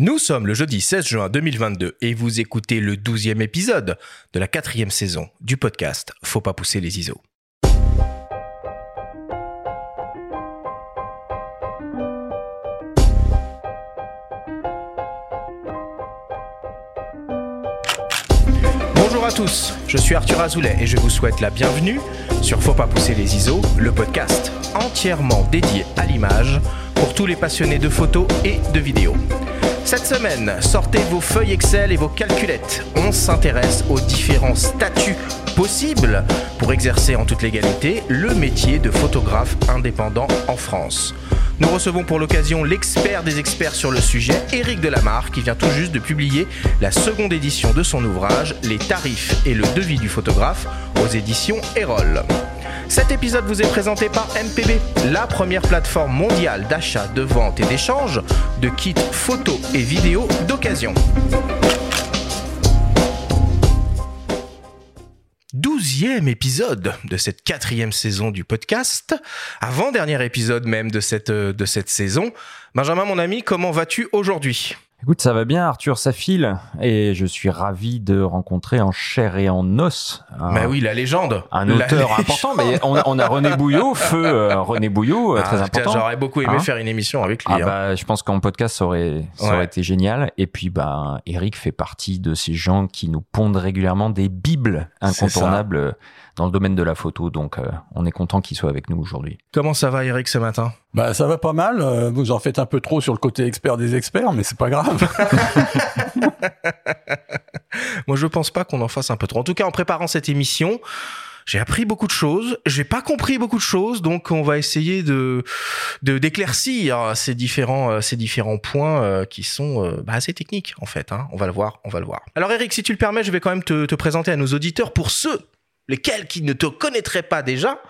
Nous sommes le jeudi 16 juin 2022 et vous écoutez le 12e épisode de la quatrième saison du podcast Faut pas pousser les ISO. Bonjour à tous, je suis Arthur Azoulay et je vous souhaite la bienvenue sur Faut pas pousser les ISO, le podcast entièrement dédié à l'image pour tous les passionnés de photos et de vidéos. Cette semaine, sortez vos feuilles Excel et vos calculettes. On s'intéresse aux différents statuts possibles pour exercer en toute légalité le métier de photographe indépendant en France. Nous recevons pour l'occasion l'expert des experts sur le sujet, Éric Delamarre, qui vient tout juste de publier la seconde édition de son ouvrage Les tarifs et le devis du photographe aux éditions Erol. Cet épisode vous est présenté par MPB, la première plateforme mondiale d'achat, de vente et d'échange de kits photos et vidéos d'occasion. Douzième épisode de cette quatrième saison du podcast, avant-dernier épisode même de cette, de cette saison. Benjamin, mon ami, comment vas-tu aujourd'hui? Écoute, ça va bien, Arthur, ça file. Et je suis ravi de rencontrer en chair et en os. Un, bah oui, la légende. Un auteur important. Mais on a, on a, René Bouillot, feu euh, René Bouillot, ah, très important. J'aurais beaucoup aimé hein faire une émission avec lui. Ah hein. bah, je pense qu'en podcast, ça aurait, ça ouais. aurait été génial. Et puis, bah, Eric fait partie de ces gens qui nous pondent régulièrement des bibles incontournables dans le domaine de la photo. Donc, euh, on est content qu'il soit avec nous aujourd'hui. Comment ça va, Eric, ce matin? Bah, ça va pas mal. Euh, vous en faites un peu trop sur le côté expert des experts, mais c'est pas grave. Moi, je pense pas qu'on en fasse un peu trop. En tout cas, en préparant cette émission, j'ai appris beaucoup de choses, j'ai pas compris beaucoup de choses, donc on va essayer de de d'éclaircir ces différents euh, ces différents points euh, qui sont euh, bah, assez techniques en fait. Hein. On va le voir, on va le voir. Alors Eric, si tu le permets, je vais quand même te, te présenter à nos auditeurs pour ceux lesquels qui ne te connaîtraient pas déjà.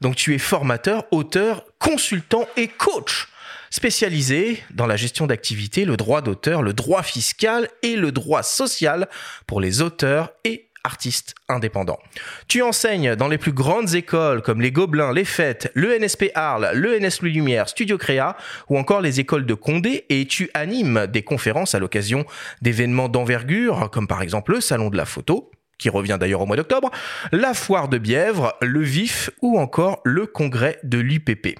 Donc tu es formateur, auteur, consultant et coach spécialisé dans la gestion d'activités, le droit d'auteur, le droit fiscal et le droit social pour les auteurs et artistes indépendants. Tu enseignes dans les plus grandes écoles comme les Gobelins, les Fêtes, le NSP Arles, le NS Louis Lumière, Studio Créa ou encore les écoles de Condé et tu animes des conférences à l'occasion d'événements d'envergure comme par exemple le Salon de la photo, qui revient d'ailleurs au mois d'octobre, la foire de Bièvre, le VIF ou encore le congrès de l'UPP.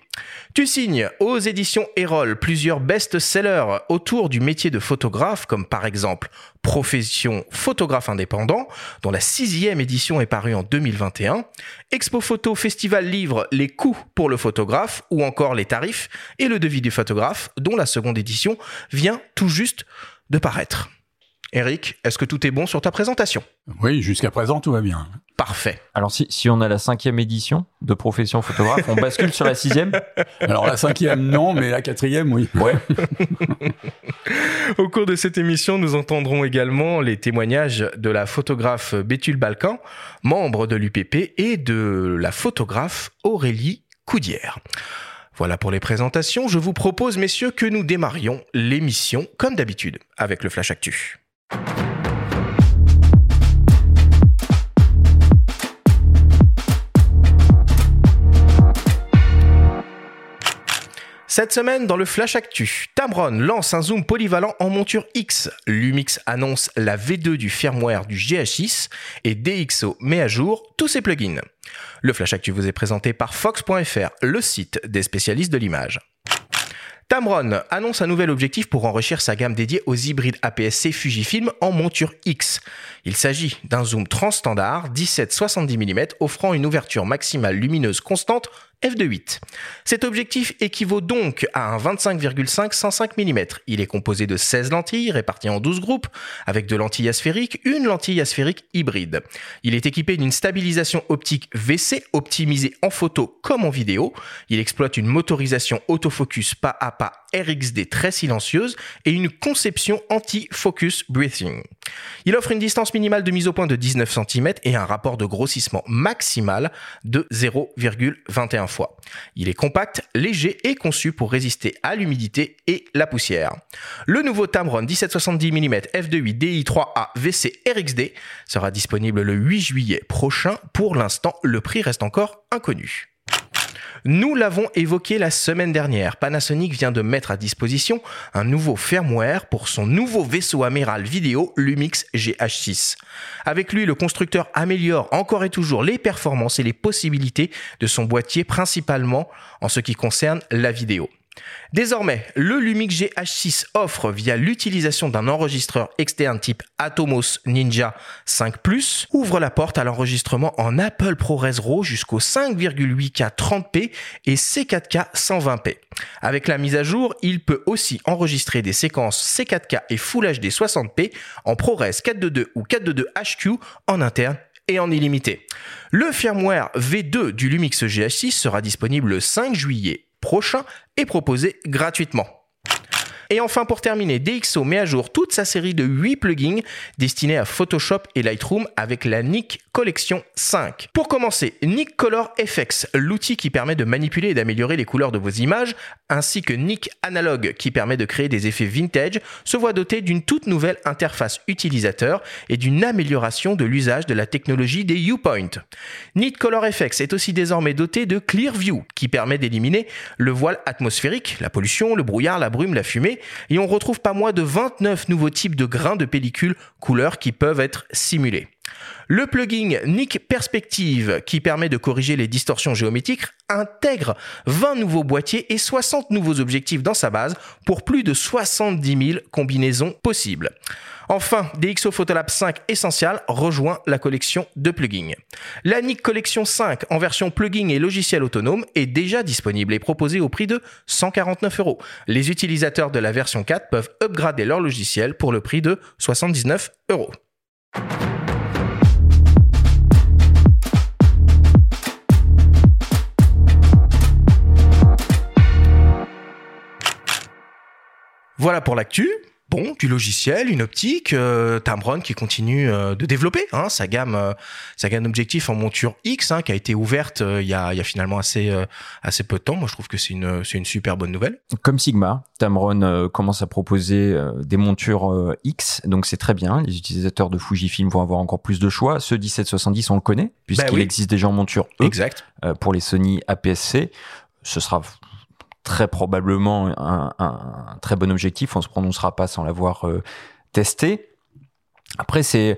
Tu signes aux éditions Erol plusieurs best-sellers autour du métier de photographe, comme par exemple Profession photographe indépendant, dont la sixième édition est parue en 2021, Expo Photo Festival Livre Les coûts pour le photographe ou encore les tarifs et le devis du photographe, dont la seconde édition vient tout juste de paraître. Eric, est-ce que tout est bon sur ta présentation? Oui, jusqu'à présent, tout va bien. Parfait. Alors, si, si on a la cinquième édition de profession photographe, on bascule sur la sixième? Alors, la cinquième, non, mais la quatrième, oui. Ouais. Au cours de cette émission, nous entendrons également les témoignages de la photographe Béthule Balkan, membre de l'UPP, et de la photographe Aurélie Coudière. Voilà pour les présentations. Je vous propose, messieurs, que nous démarrions l'émission, comme d'habitude, avec le Flash Actu. Cette semaine, dans le Flash Actu, Tamron lance un zoom polyvalent en monture X. Lumix annonce la V2 du firmware du GH6 et DxO met à jour tous ses plugins. Le Flash Actu vous est présenté par Fox.fr, le site des spécialistes de l'image. Tamron annonce un nouvel objectif pour enrichir sa gamme dédiée aux hybrides APS-C Fujifilm en monture X. Il s'agit d'un zoom transstandard 17-70 mm offrant une ouverture maximale lumineuse constante f2.8. Cet objectif équivaut donc à un 25,5 105 mm. Il est composé de 16 lentilles réparties en 12 groupes avec deux lentilles asphériques, une lentille asphérique hybride. Il est équipé d'une stabilisation optique VC optimisée en photo comme en vidéo. Il exploite une motorisation autofocus pas à pas RXD très silencieuse et une conception anti-focus breathing. Il offre une distance minimale de mise au point de 19 cm et un rapport de grossissement maximal de 0,21 Il est compact, léger et conçu pour résister à l'humidité et la poussière. Le nouveau Tamron 1770 mm f2.8 DI3A VC RXD sera disponible le 8 juillet prochain. Pour l'instant, le prix reste encore inconnu. Nous l'avons évoqué la semaine dernière. Panasonic vient de mettre à disposition un nouveau firmware pour son nouveau vaisseau amiral vidéo Lumix GH6. Avec lui, le constructeur améliore encore et toujours les performances et les possibilités de son boîtier, principalement en ce qui concerne la vidéo. Désormais, le Lumix GH6 offre, via l'utilisation d'un enregistreur externe type Atomos Ninja 5 ⁇ ouvre la porte à l'enregistrement en Apple ProRes RAW jusqu'au 5,8K 30p et C4K 120p. Avec la mise à jour, il peut aussi enregistrer des séquences C4K et Full HD 60p en ProRes 422 ou 422 HQ en interne et en illimité. Le firmware V2 du Lumix GH6 sera disponible le 5 juillet prochain est proposé gratuitement. Et enfin, pour terminer, DxO met à jour toute sa série de 8 plugins destinés à Photoshop et Lightroom avec la Nik Collection 5. Pour commencer, Nik Color FX, l'outil qui permet de manipuler et d'améliorer les couleurs de vos images, ainsi que Nik Analog qui permet de créer des effets vintage, se voit doté d'une toute nouvelle interface utilisateur et d'une amélioration de l'usage de la technologie des Upoint. Nik Color FX est aussi désormais doté de Clearview qui permet d'éliminer le voile atmosphérique, la pollution, le brouillard, la brume, la fumée et on retrouve pas moins de 29 nouveaux types de grains de pellicule couleur qui peuvent être simulés. Le plugin Nick Perspective, qui permet de corriger les distorsions géométriques, intègre 20 nouveaux boîtiers et 60 nouveaux objectifs dans sa base pour plus de 70 000 combinaisons possibles. Enfin, DxO Photolab 5 Essential rejoint la collection de plugins. La NIC Collection 5 en version plugin et logiciel autonome est déjà disponible et proposée au prix de 149 euros. Les utilisateurs de la version 4 peuvent upgrader leur logiciel pour le prix de 79 euros. Voilà pour l'actu bon, du logiciel, une optique, euh, Tamron qui continue euh, de développer hein, sa gamme, euh, sa gamme d'objectifs en monture X, hein, qui a été ouverte euh, il y a, y a finalement assez assez peu de temps. Moi, je trouve que c'est une c'est une super bonne nouvelle. Comme Sigma, Tamron commence à proposer des montures X, donc c'est très bien. Les utilisateurs de Fujifilm vont avoir encore plus de choix. Ce 1770, on le connaît puisqu'il bah existe déjà en monture E exact. pour les Sony APS-C. Ce sera très probablement un, un, très bon objectif. On se prononcera pas sans l'avoir euh, testé. Après, c'est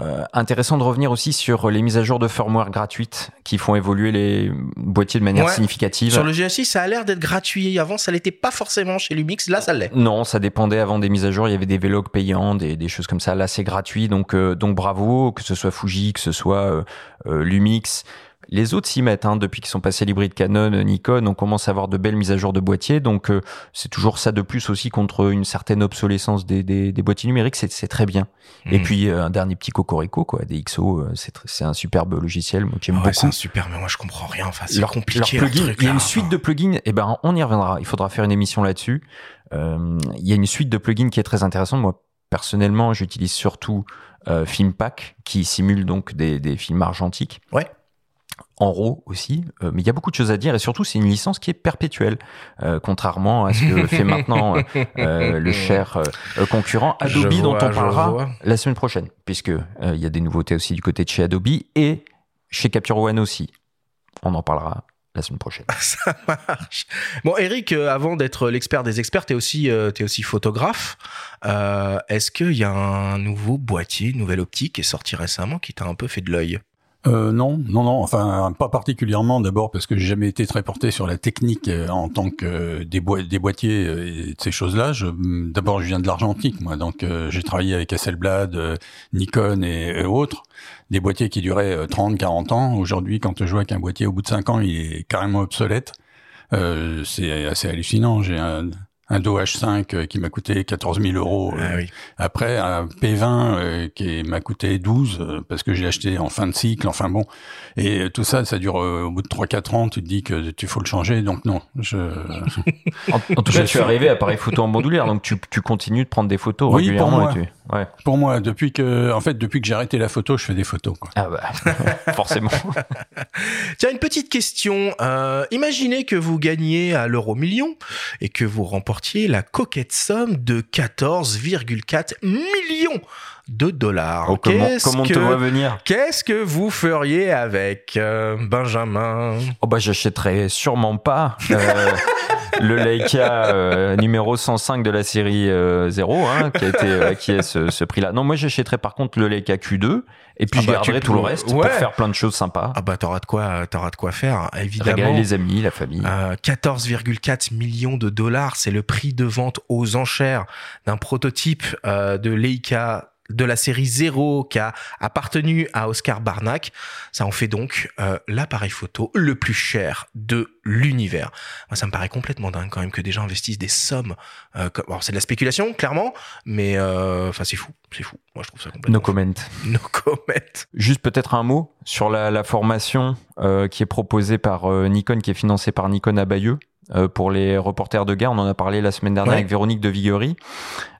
euh, intéressant de revenir aussi sur les mises à jour de firmware gratuites qui font évoluer les boîtiers de manière significative. Sur le GS6, ça a l'air d'être gratuit. Avant, ça l'était pas forcément chez Lumix. Là, ça l'est. Non, ça dépendait avant des mises à jour. Il y avait des vlogs payants, des, des choses comme ça. Là, c'est gratuit. Donc, euh, donc bravo, que ce soit Fuji, que ce soit Lumix. Les autres s'y mettent, hein, depuis qu'ils sont passés l'hybride Canon, Nikon, on commence à avoir de belles mises à jour de boîtiers, donc euh, c'est toujours ça de plus aussi contre une certaine obsolescence des, des, des boîtiers numériques, c'est très bien. Et hmm. puis euh, un dernier petit cocorico, quoi, des XO, euh, c'est un superbe logiciel, moi j'aime beaucoup. C'est un super, mais moi je comprends rien, enfin c'est compliqué. il y a une suite de plugins, et eh ben on y reviendra, il faudra faire une émission là-dessus. il y a une suite de plugins qui est très intéressante, moi personnellement j'utilise surtout Filmpack qui simule donc des, des films argentiques. Ouais en RAW aussi, euh, mais il y a beaucoup de choses à dire et surtout c'est une licence qui est perpétuelle, euh, contrairement à ce que fait maintenant euh, le cher concurrent Adobe dont on parlera la semaine prochaine, puisque il y a des nouveautés aussi du côté de chez Adobe et chez Capture One aussi. On en parlera la semaine prochaine. Ça marche. Bon, Eric, avant d'être l'expert des experts, t'es aussi, es aussi photographe. Est-ce qu'il y a un nouveau boîtier, une nouvelle optique qui est sorti récemment qui t'a un peu fait de l'œil? Euh, non, non, non. Enfin, pas particulièrement. D'abord parce que j'ai jamais été très porté sur la technique euh, en tant que euh, des, des boîtiers et ces choses-là. Mm, d'abord, je viens de l'argentique, moi. Donc, j'ai travaillé avec Hasselblad, Nikon et, autres. Des boîtiers qui duraient 30, 40 ans. Aujourd'hui, quand je vois qu'un boîtier, au bout de 5 ans, il est carrément obsolète, c'est assez hallucinant. J'ai un, un Do H5 euh, qui m'a coûté 14 000 euros. Ah oui. Après, un P20 euh, qui m'a coûté 12 euh, parce que j'ai acheté en fin de cycle. Enfin bon, et tout ça, ça dure au bout de 3-4 ans. Tu te dis que tu faut le changer. Donc non. Je... en, tout cas, tu es arrivé à appareil photo en bandoulière, donc tu, tu continues de prendre des photos oui, régulièrement. Pour moi. Ouais. Pour moi, depuis que, en fait, depuis que j'ai arrêté la photo, je fais des photos. Quoi. Ah bah, forcément. Tiens, une petite question. Euh, imaginez que vous gagniez à l'euro million et que vous remportiez la coquette somme de 14,4 millions de dollars. Oh, comment comment que, te voit venir Qu'est-ce que vous feriez avec euh, Benjamin? Oh bah j'achèterais sûrement pas euh, le Leica euh, numéro 105 de la série 0 hein, qui a été qui est ce, ce prix-là. Non, moi j'achèterais par contre le Leica Q2 et puis ah je bah, garderai tout le reste pour faire plein de choses sympas. Ah bah t'auras de quoi t'auras de quoi faire évidemment. Régaler les amis, la famille. 14,4 millions de dollars, c'est le prix de vente aux enchères d'un prototype de Leica de la série Zéro qui a appartenu à Oscar Barnack. Ça en fait donc euh, l'appareil photo le plus cher de l'univers. Moi, ça me paraît complètement dingue quand même que des gens investissent des sommes. Euh, comme... c'est de la spéculation, clairement, mais euh, enfin c'est fou, c'est fou. Moi, je trouve ça complètement. No comment. No comment. Juste peut-être un mot sur la, la formation qui est proposée par Nikon, qui est financée par Nikon à Bayeux. pour les reporters de guerre, on en a parlé la semaine dernière avec Véronique de Viguerie.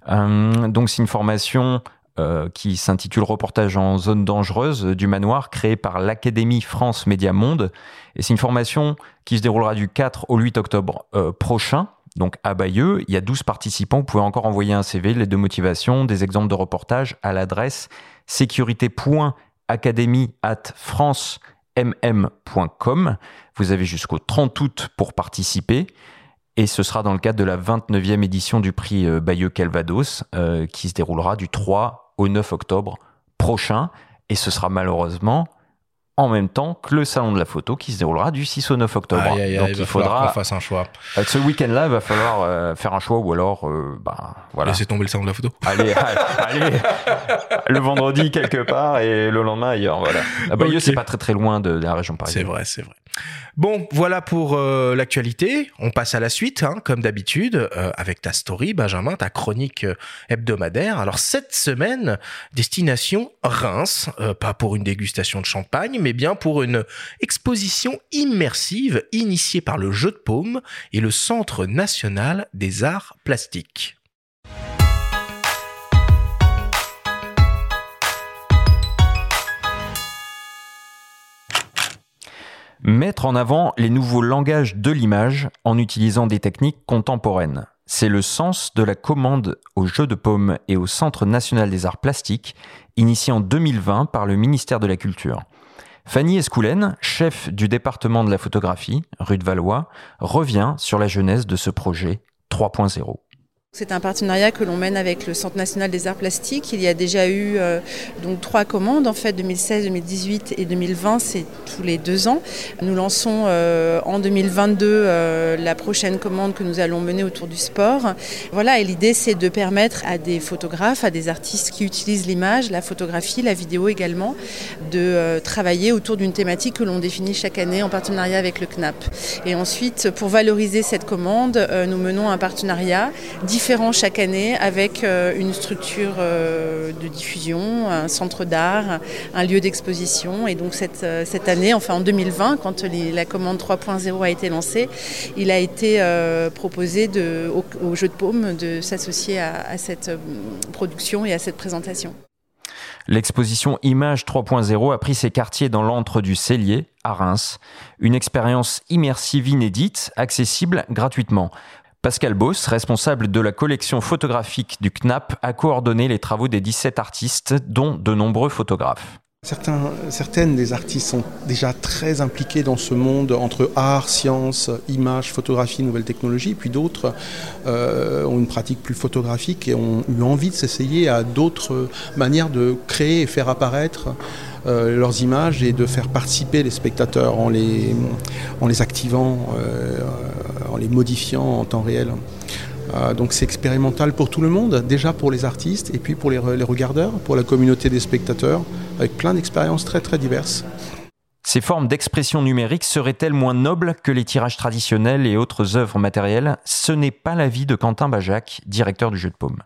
donc c'est une formation euh, qui s'intitule Reportage en zone dangereuse du manoir, créé par l'Académie France Média Monde. Et c'est une formation qui se déroulera du 4 au 8 octobre euh, prochain. Donc à Bayeux, il y a 12 participants. Vous pouvez encore envoyer un CV, les deux motivations, des exemples de reportage à l'adresse sécurité.académie@francemm.com. Vous avez jusqu'au 30 août pour participer. Et ce sera dans le cadre de la 29e édition du prix euh, Bayeux Calvados, qui se déroulera du 3 au 9 octobre prochain. Et ce sera malheureusement en même temps que le salon de la photo qui se déroulera du 6 au 9 octobre. Donc il, faudra qu'on fasse un choix. Euh, ce week-end-là, il va falloir euh, faire un choix ou alors, euh, bah, voilà. Laisser tomber le salon de la photo. Allez, allez, le vendredi quelque part et le lendemain ailleurs. Voilà. À Bayeux, c'est pas très très loin de, la région parisienne. C'est vrai, c'est vrai. Bon, voilà pour euh, l'actualité. On passe à la suite, hein, comme d'habitude, avec ta story, Benjamin, ta chronique hebdomadaire. Alors cette semaine, destination Reims, pas pour une dégustation de champagne, mais bien pour une exposition immersive initiée par le Jeu de Paume et le Centre national des arts plastiques. Mettre en avant les nouveaux langages de l'image en utilisant des techniques contemporaines. C'est le sens de la commande au jeu de paume et au Centre national des arts plastiques, initié en 2020 par le ministère de la Culture. Fanny Escoulen, chef du département de la photographie, rue de Valois, revient sur la jeunesse de ce projet 3.0. C'est un partenariat que l'on mène avec le Centre national des arts plastiques. Il y a déjà eu euh, donc trois commandes en fait 2016, 2018 et 2020, c'est tous les deux ans. Nous lançons euh, en 2022 euh, la prochaine commande que nous allons mener autour du sport. Voilà, et l'idée c'est de permettre à des photographes, à des artistes qui utilisent l'image, la photographie, la vidéo également, de travailler autour d'une thématique que l'on définit chaque année en partenariat avec le CNAP. Et ensuite, pour valoriser cette commande, nous menons un partenariat différent chaque année avec euh, une structure euh, de diffusion, un centre d'art, un lieu d'exposition. Et donc cette, euh, cette année, enfin en 2020, quand la commande 3.0 a été lancée, il a été proposé de, au, jeu de paume de s'associer à, cette production et à cette présentation. L'exposition Image 3.0 a pris ses quartiers dans l'antre du Cellier, à Reims. Une expérience immersive inédite, accessible gratuitement. Pascal Boss, responsable de la collection photographique du CNAP, a coordonné les travaux des 17 artistes, dont de nombreux photographes. Certaines des artistes sont déjà très impliqués dans ce monde entre art, science, image, photographie, nouvelles technologies, puis d'autres euh, ont une pratique plus photographique et ont eu envie de s'essayer à d'autres manières de créer et faire apparaître euh, leurs images et de faire participer les spectateurs en les, en les activant, euh, en les modifiant en temps réel. Euh, donc c'est expérimental pour tout le monde, déjà pour les artistes et puis pour les, les regardeurs, pour la communauté des spectateurs, avec plein d'expériences très très diverses. Ces formes d'expression numérique seraient-elles moins nobles que les tirages traditionnels et autres œuvres matérielles? Ce n'est pas l'avis de Quentin Bajac, directeur du jeu de paume.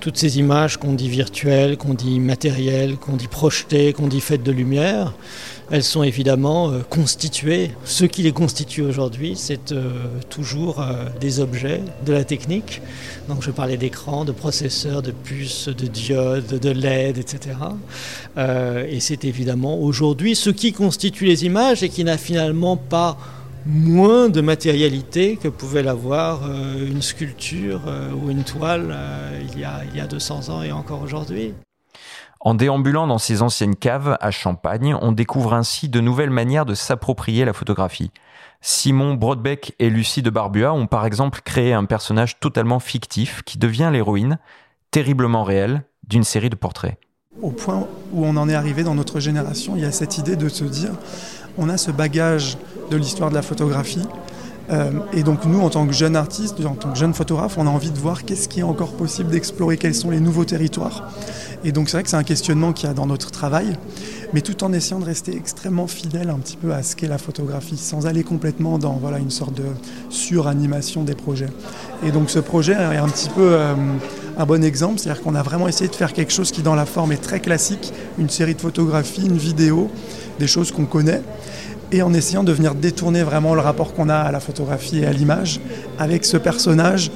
Toutes ces images qu'on dit virtuelles, qu'on dit matérielles, qu'on dit projetées, qu'on dit faites de lumière, elles sont évidemment euh, constituées. Ce qui les constitue aujourd'hui, c'est euh, toujours euh, des objets, de la technique. Donc je parlais d'écran, de processeurs, de puces, de diodes, de LED, etc. et c'est évidemment aujourd'hui ce qui constitue les images et qui n'a finalement pas moins de matérialité que pouvait l'avoir une sculpture ou une toile il, y a, il y a 200 ans et encore aujourd'hui. En déambulant dans ces anciennes caves à Champagne, on découvre ainsi de nouvelles manières de s'approprier la photographie. Simon Brodbeck et Lucie de Barbua ont par exemple créé un personnage totalement fictif qui devient l'héroïne, terriblement réelle, d'une série de portraits. Au point où on en est arrivé dans notre génération, il y a cette idée de se dire, on a ce bagage de l'histoire de la photographie, euh, et donc nous, en tant que jeunes artistes, en tant que jeunes photographes, on a envie de voir qu'est-ce qui est encore possible d'explorer, quels sont les nouveaux territoires. Et donc c'est vrai que c'est un questionnement qu'il y a dans notre travail, mais tout en essayant de rester extrêmement fidèle un petit peu à ce qu'est la photographie, sans aller complètement dans voilà, une sorte de suranimation des projets. Et donc ce projet est un petit peu euh, un bon exemple, c'est-à-dire qu'on a vraiment essayé de faire quelque chose qui dans la forme est très classique, une série de photographies, une vidéo, des choses qu'on connaît, et en essayant de venir détourner vraiment le rapport qu'on a à la photographie et à l'image avec ce personnage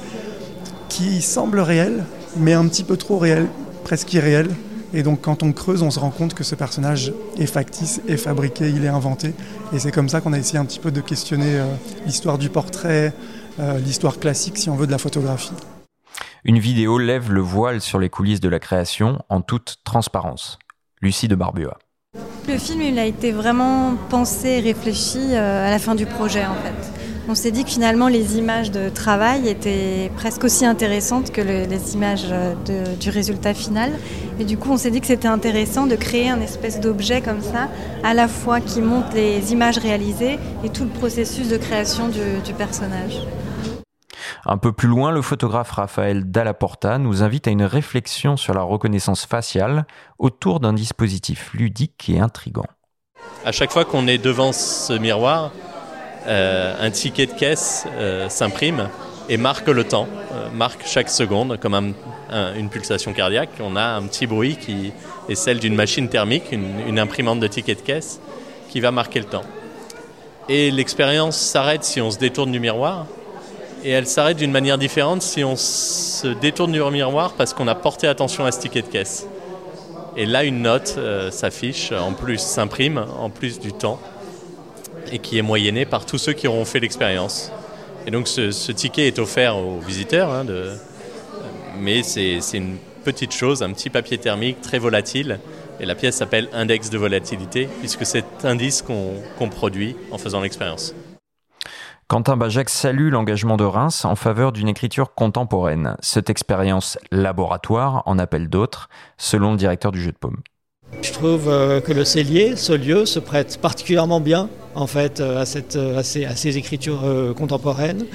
qui semble réel, mais un petit peu trop réel, presque irréel. Et donc quand on creuse, on se rend compte que ce personnage est factice, est fabriqué, il est inventé. Et c'est comme ça qu'on a essayé un petit peu de questionner euh, l'histoire du portrait, euh, l'histoire classique, si on veut, de la photographie. Une vidéo lève le voile sur les coulisses de la création en toute transparence. Lucie de Barbua. Le film, il a été vraiment pensé et réfléchi euh, à la fin du projet, en fait. On s'est dit que finalement, les images de travail étaient presque aussi intéressantes que les images euh, du résultat final. Et du coup, on s'est dit que c'était intéressant de créer un espèce d'objet comme ça, à la fois qui montre les images réalisées et tout le processus de création du personnage. Un peu plus loin, le photographe Raphaël Dallaporta nous invite à une réflexion sur la reconnaissance faciale autour d'un dispositif ludique et intrigant. À chaque fois qu'on est devant ce miroir, euh, un ticket de caisse euh, s'imprime et marque le temps, euh, marque chaque seconde comme une pulsation cardiaque. On a un petit bruit qui est celle d'une machine thermique, une, une imprimante de ticket de caisse qui va marquer le temps. Et l'expérience s'arrête si on se détourne du miroir et elle s'arrête d'une manière différente si on se détourne du miroir parce qu'on a porté attention à ce ticket de caisse. Et là, une note euh, s'affiche, en plus s'imprime, en plus du temps, et qui est moyennée par tous ceux qui auront fait l'expérience. Et donc ce, ticket est offert aux visiteurs, hein, mais c'est une petite chose, un petit papier thermique très volatile, et la pièce s'appelle index de volatilité, puisque c'est indice qu'on produit en faisant l'expérience. Quentin Bajac salue l'engagement de Reims en faveur d'une écriture contemporaine. Cette expérience laboratoire en appelle d'autres, selon le directeur du jeu de paume. Je trouve euh, que le cellier, ce lieu, se prête particulièrement bien en fait euh, à, cette, euh, à, ces, écritures contemporaines,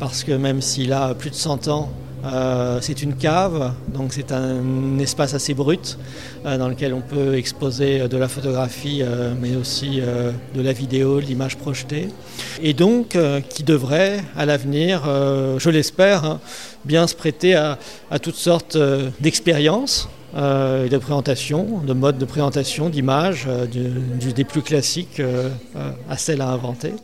parce que même s'il a plus de 100 ans, c'est une cave, donc c'est un espace assez brut dans lequel on peut exposer de la photographie, mais aussi de la vidéo, l'image projetée, et donc qui devrait à l'avenir, je l'espère, hein, bien se prêter à, à toutes sortes d'expériences euh, de présentation, de mode de présentation, d'images, euh, des plus classiques euh, à celles à inventer.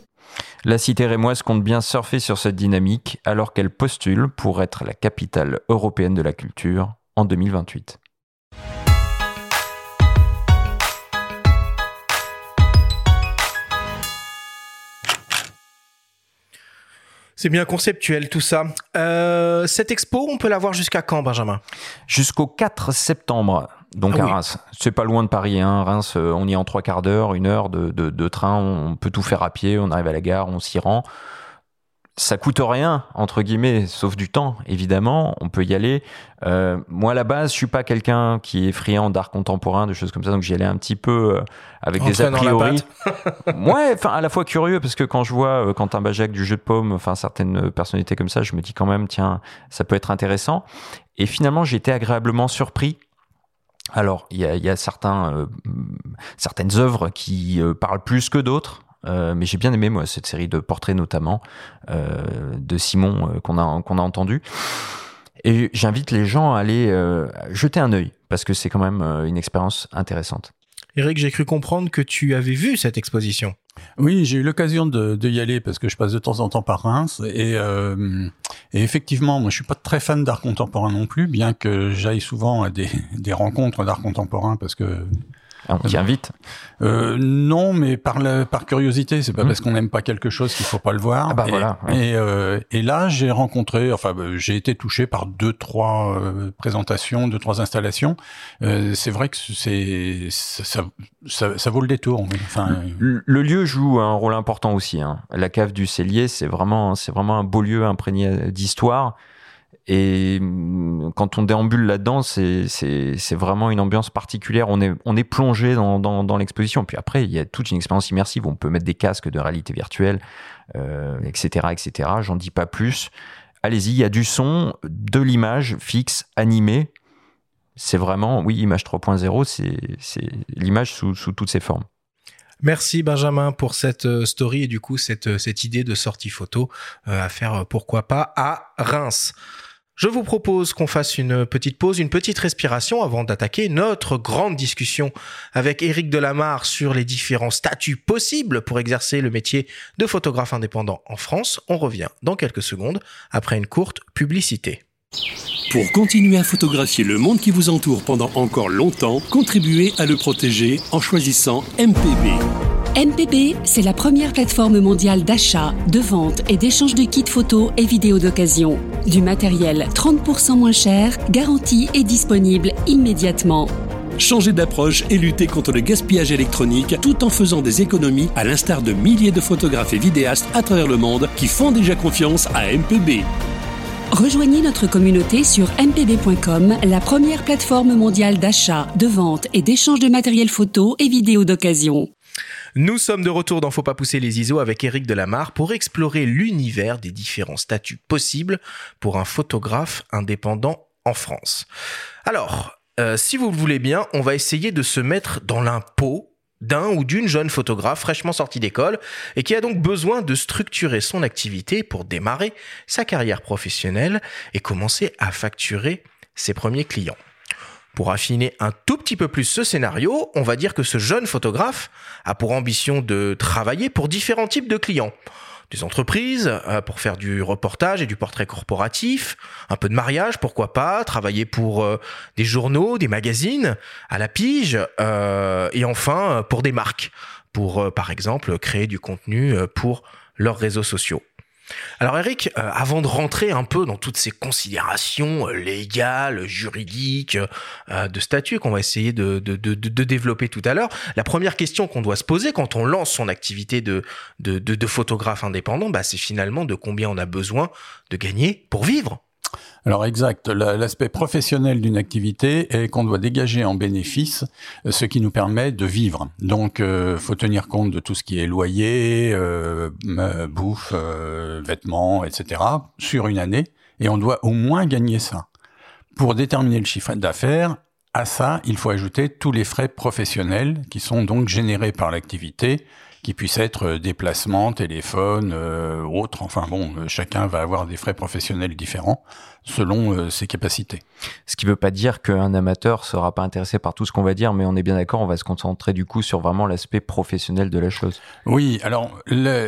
La cité rémoise compte bien surfer sur cette dynamique alors qu'elle postule pour être la capitale européenne de la culture en 2028. C'est bien conceptuel tout ça. Euh, cette expo, on peut la voir jusqu'à quand, Benjamin? Jusqu'au 4 septembre. Donc ah à Reims, c'est pas loin de Paris. Hein. Reims, euh, on y est en trois quarts d'heure, une heure de, de, train. On peut tout faire à pied. On arrive à la gare, on s'y rend ça coûte rien entre guillemets, sauf du temps évidemment. On peut y aller. Euh, moi à la base, je suis pas quelqu'un qui est friand d'art contemporain, de choses comme ça, donc j'y allais un petit peu euh, avec des a priori. ouais, enfin à la fois curieux parce que quand je vois Quentin Bajac du jeu de paume, enfin certaines personnalités comme ça, je me dis quand même tiens, ça peut être intéressant. Et finalement, j'ai été agréablement surpris. Alors, il y a, y a certains, certaines œuvres qui parlent plus que d'autres. Euh, mais j'ai bien aimé moi cette série de portraits notamment euh, de Simon euh, qu'on a qu'on a entendu. Et j'invite les gens à aller jeter un œil parce que c'est quand même une expérience intéressante. Eric, j'ai cru comprendre que tu avais vu cette exposition. Oui, j'ai eu l'occasion de, y aller parce que je passe de temps en temps par Reims et, et effectivement, moi je suis pas très fan d'art contemporain non plus, bien que j'aille souvent à des, des rencontres d'art contemporain parce que on t'y invite euh, Non, mais par, par curiosité. C'est pas hmm. parce qu'on n'aime pas quelque chose qu'il faut pas le voir. Ah bah et, voilà. Et, euh, et, là, j'ai rencontré, enfin, bah, j'ai été touché par deux, trois euh, présentations, deux, trois installations. Euh, c'est vrai que c'est ça, ça, ça, vaut le détour. Enfin, le, le, lieu joue un rôle important aussi. Hein. La cave du Cellier, c'est vraiment, c'est vraiment un beau lieu imprégné d'histoire. Et mm, quand on déambule là-dedans, c'est vraiment une ambiance particulière. On est, on est plongé dans, dans, dans l'exposition. Puis après, il y a toute une expérience immersive. On peut mettre des casques de réalité virtuelle, euh, etc., etc. J'en dis pas plus. Allez-y, il y a du son, de l'image fixe, animée. C'est vraiment, oui, image 3.0, c'est l'image sous, sous toutes ses formes. Merci Benjamin pour cette euh, story et du coup cette, euh, cette idée de sortie photo à faire pourquoi pas à Reims. Je vous propose qu'on fasse une petite pause, une petite respiration avant d'attaquer notre grande discussion avec Éric Delamarre sur les différents statuts possibles pour exercer le métier de photographe indépendant en France. On revient dans quelques secondes après une courte publicité. Pour continuer à photographier le monde qui vous entoure pendant encore longtemps, contribuez à le protéger en choisissant MPB. MPB, c'est la première plateforme mondiale d'achat, de vente et d'échange de kits photos et vidéos d'occasion. Du matériel 30% moins cher, garanti et disponible immédiatement. Changez d'approche et luttez contre le gaspillage électronique tout en faisant des économies à l'instar de milliers de photographes et vidéastes à travers le monde qui font déjà confiance à MPB. Rejoignez notre communauté sur mpb.com, la première plateforme mondiale d'achat, de vente et d'échange de matériel photo et vidéo d'occasion. Nous sommes de retour dans Faut pas pousser les ISO avec Eric Delamarre pour explorer l'univers des différents statuts possibles pour un photographe indépendant en France. Alors, euh, si vous le voulez bien, on va essayer de se mettre dans l'impôt d'un ou d'une jeune photographe fraîchement sortie d'école et qui a donc besoin de structurer son activité pour démarrer sa carrière professionnelle et commencer à facturer ses premiers clients. Pour affiner un tout petit peu plus ce scénario, on va dire que ce jeune photographe a pour ambition de travailler pour différents types de clients des entreprises euh, pour faire du reportage et du portrait corporatif, un peu de mariage, pourquoi pas, travailler pour euh, des journaux, des magazines, à la pige, euh, et enfin pour des marques, pour par exemple créer du contenu pour leurs réseaux sociaux. Alors Eric, euh, avant de rentrer un peu dans toutes ces considérations euh, légales, juridiques, euh, de statut qu'on va essayer de, de, de, développer tout à l'heure, la première question qu'on doit se poser quand on lance son activité de, de, photographe indépendant, bah, c'est finalement de combien on a besoin de gagner pour vivre. Alors exact, l'aspect professionnel d'une activité est qu'on doit dégager en bénéfice euh, ce qui nous permet de vivre. Donc, euh, faut tenir compte de tout ce qui est loyer, euh, bouffe, euh, vêtements, etc. sur une année, et on doit au moins gagner ça. Pour déterminer le chiffre d'affaires, à ça, il faut ajouter tous les frais professionnels qui sont donc générés par l'activité, qui puissent être euh, déplacements, téléphone, autres. Enfin bon, chacun va avoir des frais professionnels différents selon ses capacités. Ce qui ne veut pas dire qu'un amateur sera pas intéressé par tout ce qu'on va dire, mais on est bien d'accord, on va se concentrer du coup sur vraiment l'aspect professionnel de la chose. Oui, alors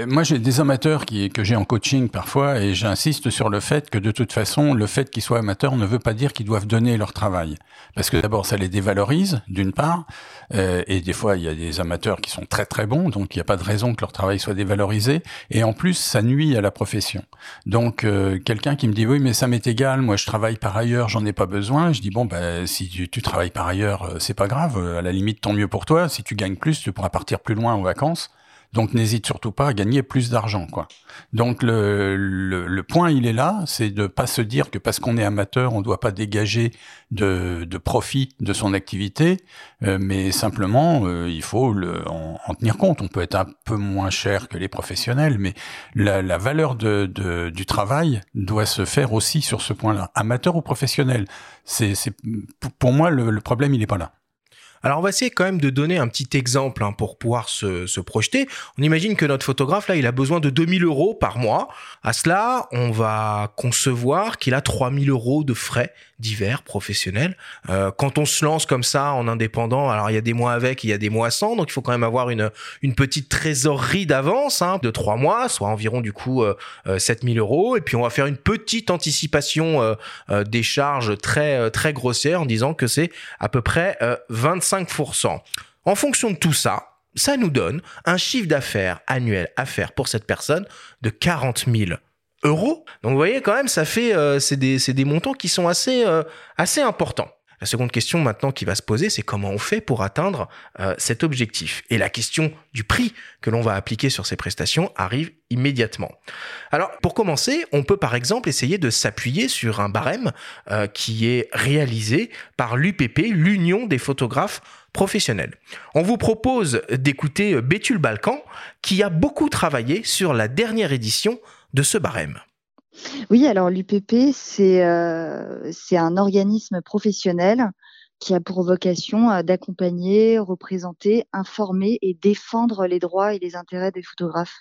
moi j'ai des amateurs qui, que j'ai en coaching parfois et j'insiste sur le fait que de toute façon, le fait qu'ils soient amateurs ne veut pas dire qu'ils doivent donner leur travail. Parce que d'abord, ça les dévalorise, d'une part, et des fois, il y a des amateurs qui sont très très bons, donc il n'y a pas de raison que leur travail soit dévalorisé. Et en plus, ça nuit à la profession. Donc, euh, quelqu'un qui me dit oui, mais ça m'est égal, moi je travaille par ailleurs, j'en ai pas besoin. Je dis bon, bah, si tu, tu travailles par ailleurs, euh, c'est pas grave. À la limite, tant mieux pour toi. Si tu gagnes plus, tu pourras partir plus loin en vacances. Donc n'hésite surtout pas à gagner plus d'argent, quoi. Donc le, le, point, il est là, c'est de pas se dire que parce qu'on est amateur, on doit pas dégager de, de profit de son activité, euh, mais simplement euh, il faut le, en, tenir compte. On peut être un peu moins cher que les professionnels, mais la, la valeur de, de, du travail doit se faire aussi sur ce point-là, amateur ou professionnel. C'est pour moi le, le problème, il est pas là. Alors on va essayer quand même de donner un petit exemple hein, pour pouvoir se, se, projeter. On imagine que notre photographe là, il a besoin de 2000 euros par mois. À cela, on va concevoir qu'il a 3000 euros de frais divers professionnels. Euh, quand on se lance comme ça en indépendant, alors il y a des mois avec, il y a des mois sans, donc il faut quand même avoir une une petite trésorerie d'avance hein, de trois mois, soit environ du coup euh, 7000 euh, euros. Et puis on va faire une petite anticipation euh, des charges très très grossière en disant que c'est à peu près 25% en fonction de tout ça, ça nous donne un chiffre d'affaires annuel à faire pour cette personne de 40 000 euros. Donc vous voyez quand même, ça fait euh, c'est des, des, montants qui sont assez euh, assez importants. La seconde question maintenant qui va se poser, c'est comment on fait pour atteindre euh, cet objectif? Et la question du prix que l'on va appliquer sur ces prestations arrive immédiatement. Alors, pour commencer, on peut par exemple essayer de s'appuyer sur un barème euh, qui est réalisé par l'UPP, l'Union des photographes professionnels. On vous propose d'écouter Bétul Balkan, qui a beaucoup travaillé sur la dernière édition de ce barème. Oui, alors l'UPP, c'est euh, c'est un organisme professionnel qui a pour vocation euh, d'accompagner, représenter, informer et défendre les droits et les intérêts des photographes.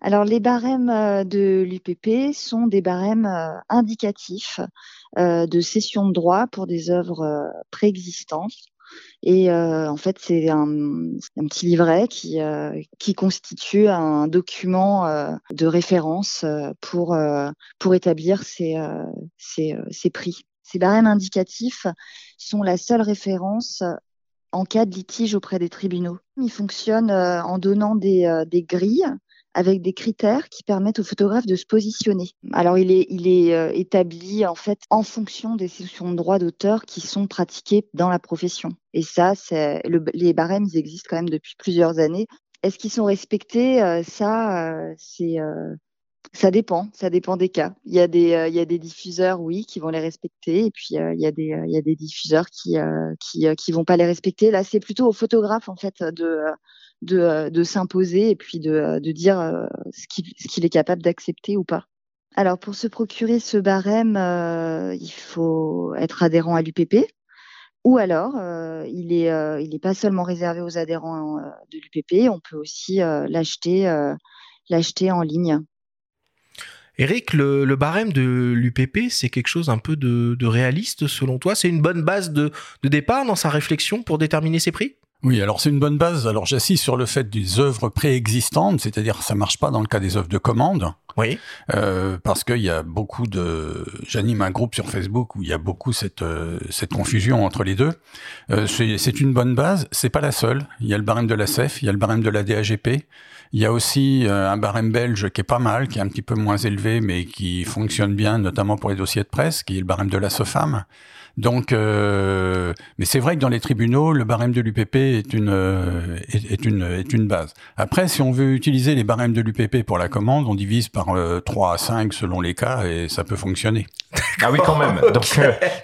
Alors les barèmes euh, de l'UPP sont des barèmes indicatifs de cession de droits pour des œuvres préexistantes et euh, en fait, c'est un, petit livret qui, euh, qui constitue un document euh, de référence pour, pour établir ces prix. Ces barèmes indicatifs sont la seule référence en cas de litige auprès des tribunaux. Ils fonctionnent en donnant des, des grilles avec des critères qui permettent aux photographes de se positionner. Alors il est, euh, établi en fait en fonction des solutions de droit d'auteur qui sont pratiquées dans la profession. Et ça, les barèmes, ils existent quand même depuis plusieurs années. Est-ce qu'ils sont respectés? Euh, Ça, euh, ça dépend, ça dépend des cas. Il y a des, diffuseurs, oui, qui vont les respecter, et puis il y a des, diffuseurs qui, qui, qui vont pas les respecter. Là, c'est plutôt aux photographes en fait de, de, de s'imposer et puis de, de dire ce qu'il est capable d'accepter ou pas. Alors pour se procurer ce barème, il faut être adhérent à l'UPP. Ou alors, il est, il n'est pas seulement réservé aux adhérents de l'UPP, on peut aussi l'acheter, en ligne. Eric, le, barème de l'UPP, c'est quelque chose un peu de, réaliste selon toi? C'est une bonne base de, départ dans sa réflexion pour déterminer ses prix? Oui, alors c'est une bonne base. Alors j'assiste sur le fait des œuvres préexistantes, c'est-à-dire ça marche pas dans le cas des œuvres de commande. Oui. Euh, parce qu'il y a beaucoup de. J'anime un groupe sur Facebook où il y a beaucoup cette euh, cette confusion entre les deux. Euh, c'est une bonne base. C'est pas la seule. Il y a le barème de la CEF, il y a le barème de la DAGP. Il y a aussi euh, un barème belge qui est pas mal, qui est un petit peu moins élevé, mais qui fonctionne bien, notamment pour les dossiers de presse, qui est le barème de la SOFAM. Donc, euh, mais c'est vrai que dans les tribunaux, le barème de l'UPP est une, euh, est, une est une base. Après, si on veut utiliser les barèmes de l'UPP pour la commande, on divise par 3 à 5 selon les cas et ça peut fonctionner. Ah oui, quand même. Donc,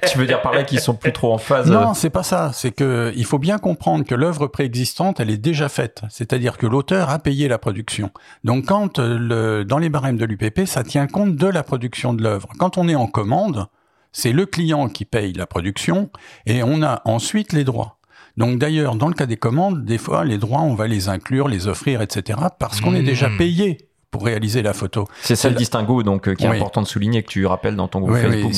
tu veux dire par là qu'ils sont plus trop en phase Non, c'est pas ça. C'est que il faut bien comprendre que l'œuvre préexistante, elle est déjà faite. C'est-à-dire que l'auteur a payé la production. Donc, quand le, dans les barèmes de l'UPP, ça tient compte de la production de l'œuvre. Quand on est en commande, c'est le client qui paye la production et on a ensuite les droits. Donc d'ailleurs, dans le cas des commandes, des fois, les droits, on va les inclure, les offrir, etc., parce qu'on est déjà mmh. payé pour réaliser la photo. C'est ça le distinguo donc euh, qui est important de souligner que tu rappelles dans ton groupe Facebook.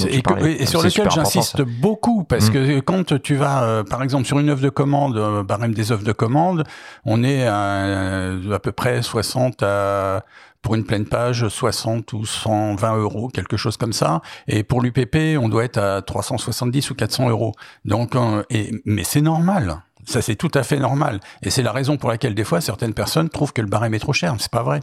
et, sur lequel j'insiste beaucoup parce mmh. que quand tu vas euh, par exemple sur une œuvre de commande, euh, barème des œuvres de commande, on est à, à peu près 60 à pour une pleine page 60 ou 120 euros, quelque chose comme ça. Et pour l'UPP, on doit être à 370 ou 400 euros. Donc, euh, et, mais c'est normal. Ça, c'est tout à fait normal. Et c'est la raison pour laquelle, des fois, certaines personnes trouvent que le barème est trop cher. C'est pas vrai.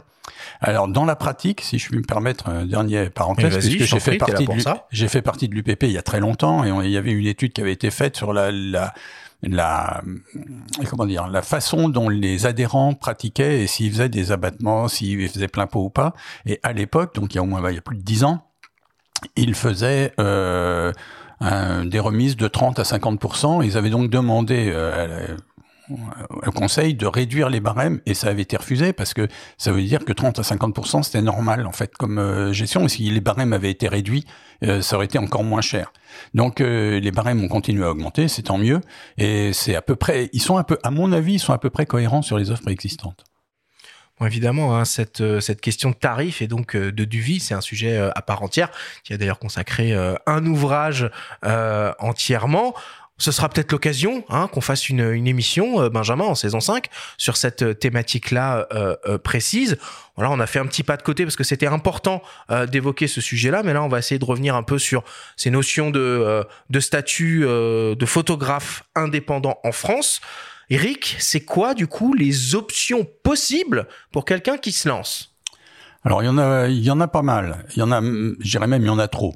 Alors, dans la pratique, si je puis me permettre un dernier parenthèse, puisque j'ai fait, partie de j'ai fait partie de l'UPP il y a très longtemps, et il y avait une étude qui avait été faite sur la, la la comment dire la façon dont les adhérents pratiquaient et s'ils faisaient des abattements, s'ils faisaient plein pot ou pas. Et à l'époque, donc il y a au moins il y a plus de dix ans, ils faisaient euh, des remises de 30 à 50% Ils avaient donc demandé euh, au conseil de réduire les barèmes et ça avait été refusé parce que ça veut dire que 30 à 50 c'était normal en fait comme euh, gestion. Si les barèmes avaient été réduits, euh, ça aurait été encore moins cher. Donc euh, les barèmes ont continué à augmenter, c'est tant mieux et c'est à peu près, ils sont un peu, à mon avis, ils sont à peu près cohérents sur les offres existantes. Évidemment, hein, cette, question de tarif et donc de Duvis, c'est un sujet à part entière, qui a d'ailleurs consacré un ouvrage entièrement. Ce sera peut-être l'occasion hein, qu'on fasse une, une émission, euh, Benjamin, en saison 5, sur cette euh, thématique-là euh, euh, précise. Voilà, on a fait un petit pas de côté parce que c'était important d'évoquer ce sujet-là, mais là, on va essayer de revenir un peu sur ces notions de, de statut de photographe indépendant en France. Eric, c'est quoi, du coup, les options possibles pour quelqu'un qui se lance? Alors il y en a, il y en a pas mal. Il y en a, je dirais même, il y en a trop.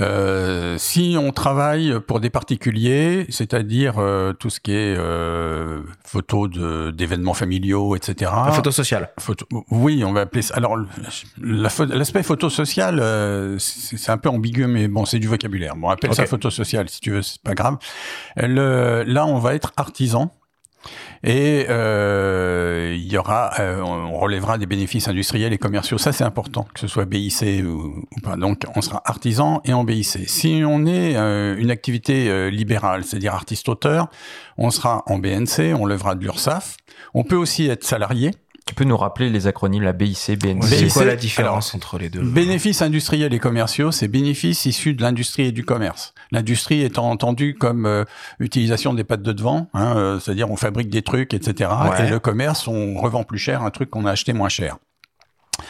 Euh, si on travaille pour des particuliers, c'est-à-dire euh, tout ce qui est euh, photos d'événements familiaux, etc. La photo sociale. Photo, oui, on va appeler ça. Alors, l'aspect photo social, euh, c'est un peu ambigu, mais bon, c'est du vocabulaire. Bon, on appelle ça photo sociale, si tu veux, c'est pas grave. Le, là, on va être artisan. Et euh, il y aura, euh, on relèvera des bénéfices industriels et commerciaux. Ça, c'est important, que ce soit BIC ou, pas. Donc, on sera artisan et en BIC. Si on est euh, une activité euh, libérale, c'est-à-dire artiste-auteur, on sera en BNC, on lèvera de l'URSSAF. On peut aussi être salarié. Tu peux nous rappeler les acronymes, la BIC, BNC C'est quoi la différence entre les deux? Bénéfices industriels et commerciaux, c'est bénéfices issus de l'industrie et du commerce. L'industrie étant entendue comme euh, utilisation des pattes de devant, hein, euh, c'est-à-dire on fabrique des trucs, etc. Et le commerce, on revend plus cher un truc qu'on a acheté moins cher.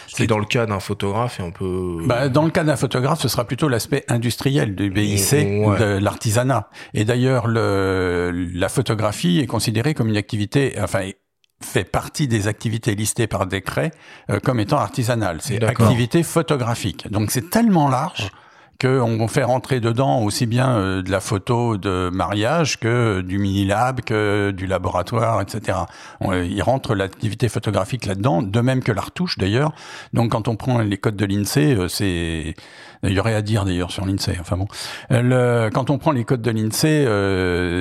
C'est dans le cas d'un photographe et on peut. Bah, dans le cas d'un photographe, ce sera plutôt l'aspect industriel du BIC, de l'artisanat. Et d'ailleurs, le, la photographie est considérée comme une activité, enfin, fait partie des activités listées par décret euh, comme étant artisanales. C'est activité photographique. Donc c'est tellement large qu'on fait rentrer dedans aussi bien euh, de la photo de mariage que du mini-lab, que du laboratoire, etc. il rentre l'activité photographique là-dedans, de même que la retouche d'ailleurs. Donc quand on prend les codes de l'INSEE, euh, c'est... Il y aurait à dire d'ailleurs sur l'INSEE. Enfin bon, le... quand on prend les codes de l'INSEE,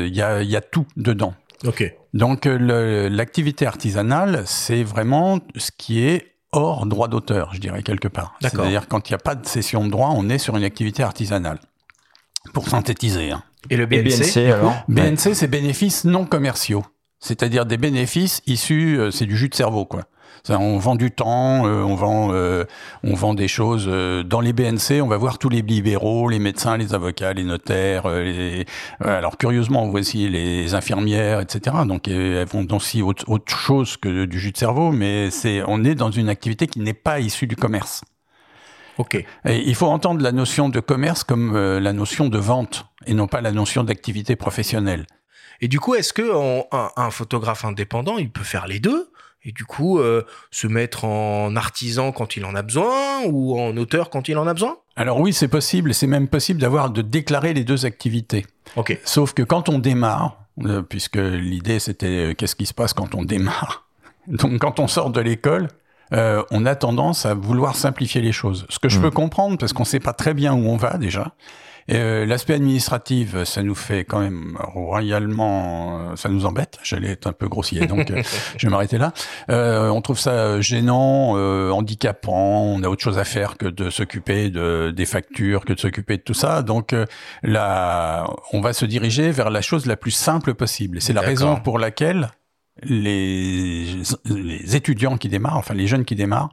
il y, a, y a tout dedans. Ok. Donc l'activité artisanale, c'est vraiment ce qui est hors droit d'auteur, je dirais quelque part. C'est-à-dire quand il n'y a pas de cession de droit, on est sur une activité artisanale. Pour synthétiser. Hein. Et le BNC, alors BNC, c'est bénéfices non commerciaux. C'est-à-dire des bénéfices issus, euh, c'est du jus de cerveau, quoi on vend du temps, euh, on vend, euh, on vend des choses. Euh, dans les BNC, on va voir tous les libéraux, les médecins, les avocats, les notaires. alors curieusement, on voit aussi les infirmières, etc. Donc elles vont aussi autre, autre chose que du jus de cerveau, mais c'est, on est dans une activité qui n'est pas issue du commerce. Ok. Et il faut entendre la notion de commerce comme la notion de vente et non pas la notion d'activité professionnelle. Et du coup, est-ce que un, photographe indépendant, il peut faire les deux et du coup euh, se mettre en artisan quand il en a besoin ou en auteur quand il en a besoin? Alors oui, c'est possible, c'est même possible d'avoir de déclarer les deux activités. OK. Sauf que quand on démarre, euh, puisque l'idée c'était euh, qu'est-ce qui se passe quand on démarre? Donc quand on sort de l'école, on a tendance à vouloir simplifier les choses. Ce que je hmm. peux comprendre parce qu'on sait pas très bien où on va déjà. Euh, L'aspect administratif, ça nous fait quand même royalement, ça nous embête. J'allais être un peu grossier, donc euh, je vais m'arrêter là. Euh, on trouve ça gênant, euh, handicapant. On a autre chose à faire que de s'occuper de des factures, que de s'occuper de tout ça. Donc euh, là, on va se diriger vers la chose la plus simple possible. C'est la raison pour laquelle les, les étudiants qui démarrent, enfin les jeunes qui démarrent,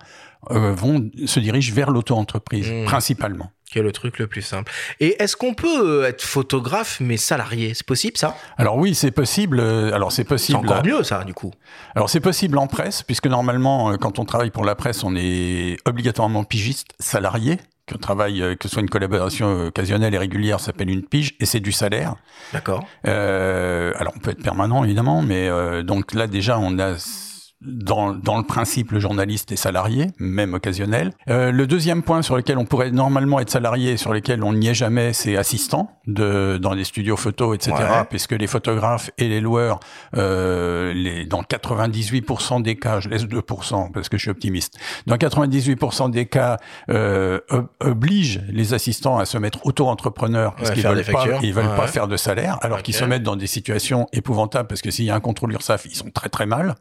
euh, vont se dirigent vers l'auto-entreprise mmh. principalement. Qui est le truc le plus simple. Et est-ce qu'on peut euh, être photographe mais salarié? C'est possible ça? Alors oui, c'est possible. Euh, alors c'est possible. C'est encore mieux ça du coup. Alors c'est possible en presse puisque normalement quand on travaille pour la presse, on est obligatoirement pigiste salarié qu'on travaille, que ce soit une collaboration occasionnelle et régulière, s'appelle une pige, et c'est du salaire. D'accord. Euh, alors on peut être permanent évidemment, mais euh, donc là déjà on a dans, dans le principe, le journaliste est salarié, même occasionnel. Euh, le deuxième point sur lequel on pourrait normalement être salarié, sur lequel on n'y est jamais, c'est assistant de, dans les studios photos, etc. Puisque les photographes et les loueurs, euh, les, dans 98% des cas, je laisse 2% parce que je suis optimiste, dans 98% des cas, euh, obligent les assistants à se mettre auto-entrepreneurs parce qu'ils veulent pas, ils veulent pas faire de salaire, alors qu'ils se mettent dans des situations épouvantables parce que s'il y a un contrôle URSAF, ils sont très très mal.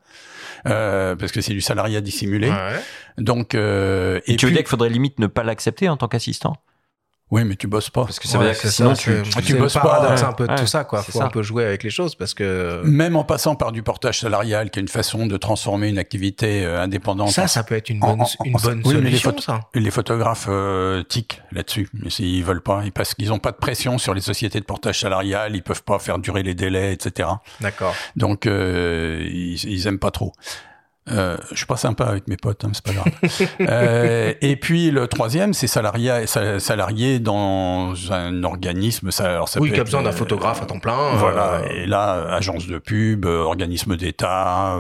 Euh, parce que c'est du salariat dissimulé. Ouais. Donc, euh, et, tu veux dire qu'il faudrait limite ne pas l'accepter en tant qu'assistant? Oui, mais tu bosses pas. Parce que ça veut dire que sinon tu, tu, bosses pas. C'est un peu tout ça, quoi. Faut un peu jouer avec les choses parce que. Même en passant par du portage salarial, qui est une façon de transformer une activité euh, indépendante. Ça, ça peut être une bonne, une bonne solution, les, ça. les photographes euh, tiquent là-dessus. Mais s'ils veulent pas, parce qu'ils ont pas de pression sur les sociétés de portage salarial, ils peuvent pas faire durer les délais, etc. D'accord. Donc, euh, ils, ils aiment pas trop. Euh, je suis pas sympa avec mes potes, hein, c'est pas grave. euh, et puis le troisième, c'est salarié, salarié dans un organisme. Ça, alors ça oui, qui a besoin d'un euh, photographe à temps plein. Euh, voilà. Et là, agence de pub, organisme d'État,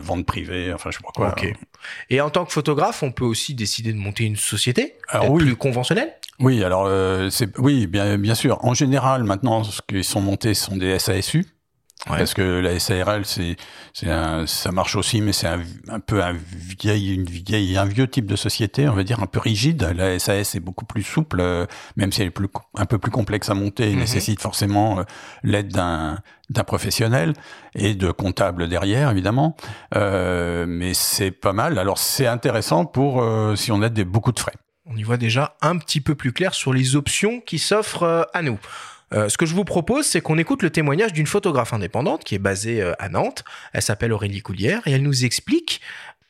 vente privée, enfin je sais pas quoi. Ok. Et en tant que photographe, on peut aussi décider de monter une société alors, oui. plus conventionnelle? Oui, alors c'est oui, bien bien sûr. En général, maintenant, ce qui sont montés sont des SASU. Parce que la SARL, c'est, c'est un, ça marche aussi, mais c'est un, un, peu un vieil, une vieille, un vieux type de société, on va dire un peu rigide. La SAS est beaucoup plus souple, euh, même si elle est plus, un peu plus complexe à monter, et mhm. nécessite forcément euh, l'aide d'un, d'un professionnel et de comptable derrière, évidemment. Euh, mais c'est pas mal. Alors c'est intéressant pour euh, si on a des beaucoup de frais. On y voit déjà un petit peu plus clair sur les options qui s'offrent à nous. Euh, ce que je vous propose, c'est qu'on écoute le témoignage d'une photographe indépendante qui est basée euh, à Nantes. Elle s'appelle Aurélie Coulière et elle nous explique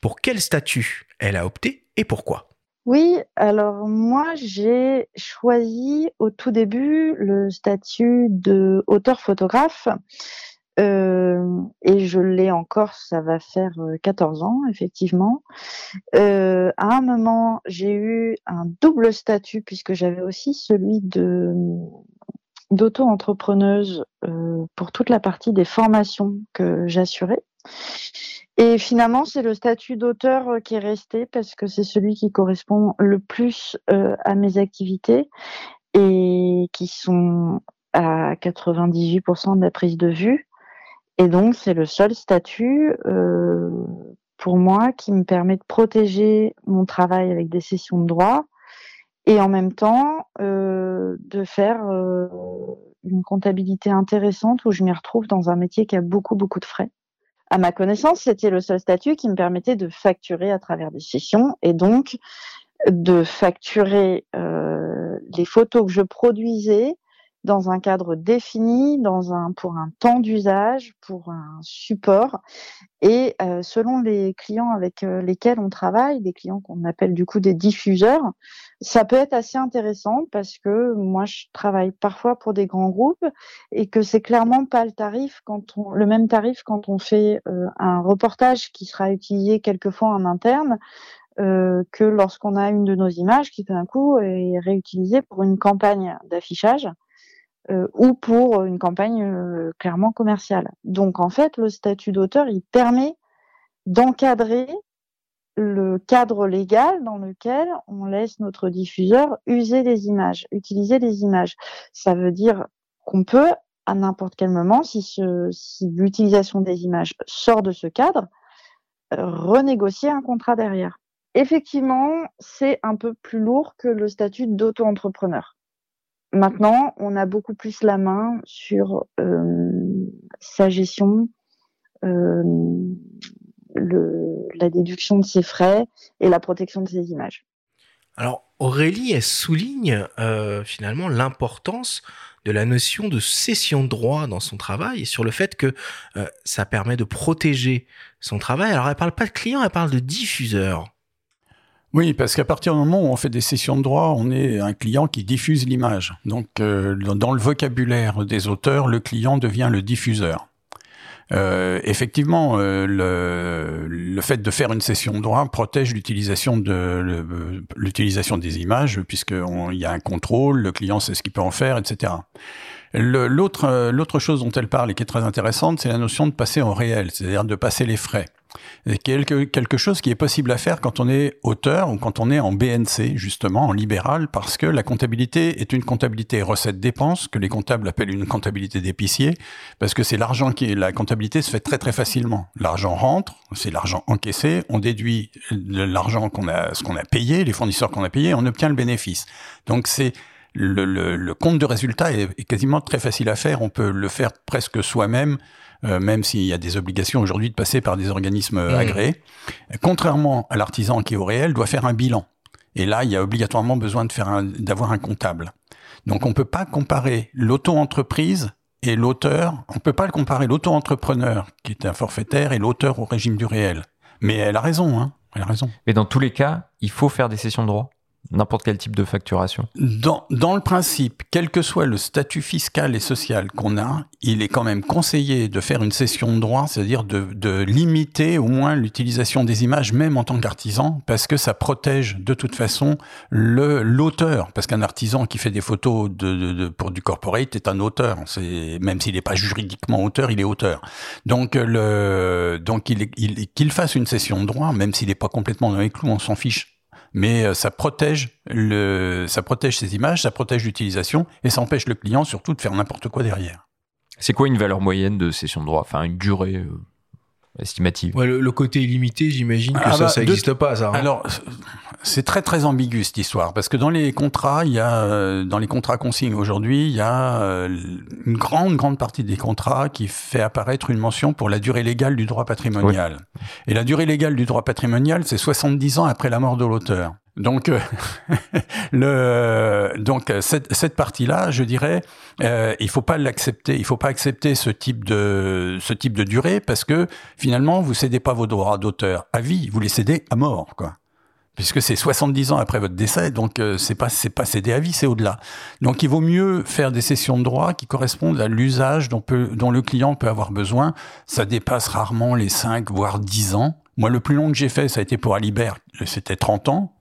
pour quel statut elle a opté et pourquoi. Oui, alors moi j'ai choisi au tout début le statut de auteur photographe euh, et je l'ai encore, ça va faire 14 ans effectivement. À un moment, j'ai eu un double statut puisque j'avais aussi celui de d'auto-entrepreneuse euh, pour toute la partie des formations que j'assurais. Et finalement, c'est le statut d'auteur euh, qui est resté parce que c'est celui qui correspond le plus euh, à mes activités et qui sont à 98% de la prise de vue. Et donc, c'est le seul statut pour moi qui me permet de protéger mon travail avec des sessions de droit, et en même temps euh, de faire euh, une comptabilité intéressante où je m'y retrouve dans un métier qui a beaucoup beaucoup de frais. À ma connaissance, c'était le seul statut qui me permettait de facturer à travers des sessions et donc de facturer euh, les photos que je produisais dans un cadre défini, dans un, pour un temps d'usage, pour un support. Et euh, selon les clients avec euh, lesquels on travaille, des clients qu'on appelle du coup des diffuseurs, ça peut être assez intéressant parce que moi je travaille parfois pour des grands groupes et que c'est clairement pas le tarif quand on, le même tarif quand on fait euh, un reportage qui sera utilisé quelquefois en interne. que lorsqu'on a une de nos images qui d'un coup est réutilisée pour une campagne d'affichage euh, ou pour une campagne euh, clairement commerciale. Donc en fait, le statut d'auteur, il permet d'encadrer le cadre légal dans lequel on laisse notre diffuseur user les images, utiliser les images. Ça veut dire qu'on peut, à n'importe quel moment, si, si l'utilisation des images sort de ce cadre, euh, renégocier un contrat derrière. Effectivement, c'est un peu plus lourd que le statut d'auto-entrepreneur. Maintenant, on a beaucoup plus la main sur euh, sa gestion, euh, la déduction de ses frais et la protection de ses images. Alors Aurélie, elle souligne euh, finalement l'importance de la notion de cession de droit dans son travail et sur le fait que ça permet de protéger son travail. Alors elle parle pas de client, elle parle de diffuseur. Oui, parce qu'à partir du moment où on fait des sessions de droit, on est un client qui diffuse l'image. Donc, euh, dans le vocabulaire des auteurs, le client devient le diffuseur. Euh, effectivement, euh, le, fait de faire une session de droit protège l'utilisation des images, puisqu'il y a un contrôle, le client sait ce qu'il peut en faire, etc. L'autre l'autre chose dont elle parle et qui est très intéressante, c'est la notion de passer en réel, c'est-à-dire de passer les frais. Quelque, quelque chose qui est possible à faire quand on est auteur ou quand on est en BNC, justement, en libéral, parce que la comptabilité est une comptabilité recette-dépense, que les comptables appellent une comptabilité d'épicier, parce que c'est l'argent qui est, la comptabilité se fait très très facilement. L'argent rentre, c'est l'argent encaissé, on déduit l'argent qu'on a, ce qu'on a payé, les fournisseurs qu'on a payés, on obtient le bénéfice. Donc c'est, le, compte de résultat est, quasiment très facile à faire. On peut le faire presque soi-même euh, même s'il y a des obligations aujourd'hui de passer par des organismes euh, mmh. agréés. Contrairement à l'artisan qui au réel doit faire un bilan. Et là, il y a obligatoirement besoin de faire d'avoir un comptable. Donc on peut pas comparer l'auto-entreprise et l'auteur, on peut pas le comparer l'auto-entrepreneur qui est un forfaitaire et l'auteur au régime du réel. Mais elle a raison, hein. Elle a raison. Mais dans tous les cas, il faut faire des sessions de droit n'importe quel type de facturation dans, dans le principe, quel que soit le statut fiscal et social qu'on a, il est quand même conseillé de faire une cession de droit, c'est-à-dire de, de, limiter au moins l'utilisation des images, même en tant qu'artisan, parce que ça protège de toute façon l'auteur. Parce qu'un artisan qui fait des photos de, de, pour du corporate est un auteur. Même s'il n'est pas juridiquement auteur, il est auteur. Donc le donc il qu'il fasse une cession de droit, même s'il n'est pas complètement dans les clous, on s'en fiche mais euh, ça protège le, ça protège ces images, ça protège l'utilisation et ça empêche le client surtout de faire n'importe quoi derrière. C'est quoi une valeur moyenne de session de droit? Enfin, une durée euh, estimative ouais, le, côté illimité, j'imagine que ah ça, bah, ça n'existe pas, ça. Hein. Alors, c'est très très ambigu cette histoire parce que dans les contrats, il y a euh, dans les contrats consignes aujourd'hui, il y a euh, une grande grande partie des contrats qui fait apparaître une mention pour la durée légale du droit patrimonial. Et la durée légale du droit patrimonial, c'est 70 ans après la mort de l'auteur. Donc, euh, le, donc cette, cette partie-là, je dirais, euh, il faut pas l'accepter. Il faut pas accepter ce type de ce type de durée parce que finalement, vous cédez pas vos droits d'auteur à vie, vous les cédez à mort, quoi. Puisque c'est 70 ans après votre décès, donc euh, c'est pas c'est pas cédé à vie, c'est au-delà. Donc il vaut mieux faire des sessions de droit qui correspondent à l'usage dont peut dont le client peut avoir besoin. Ça dépasse rarement les 5 voire 10 ans. Moi, le plus long que j'ai fait, ça a été pour Alibert, c'était 30 ans.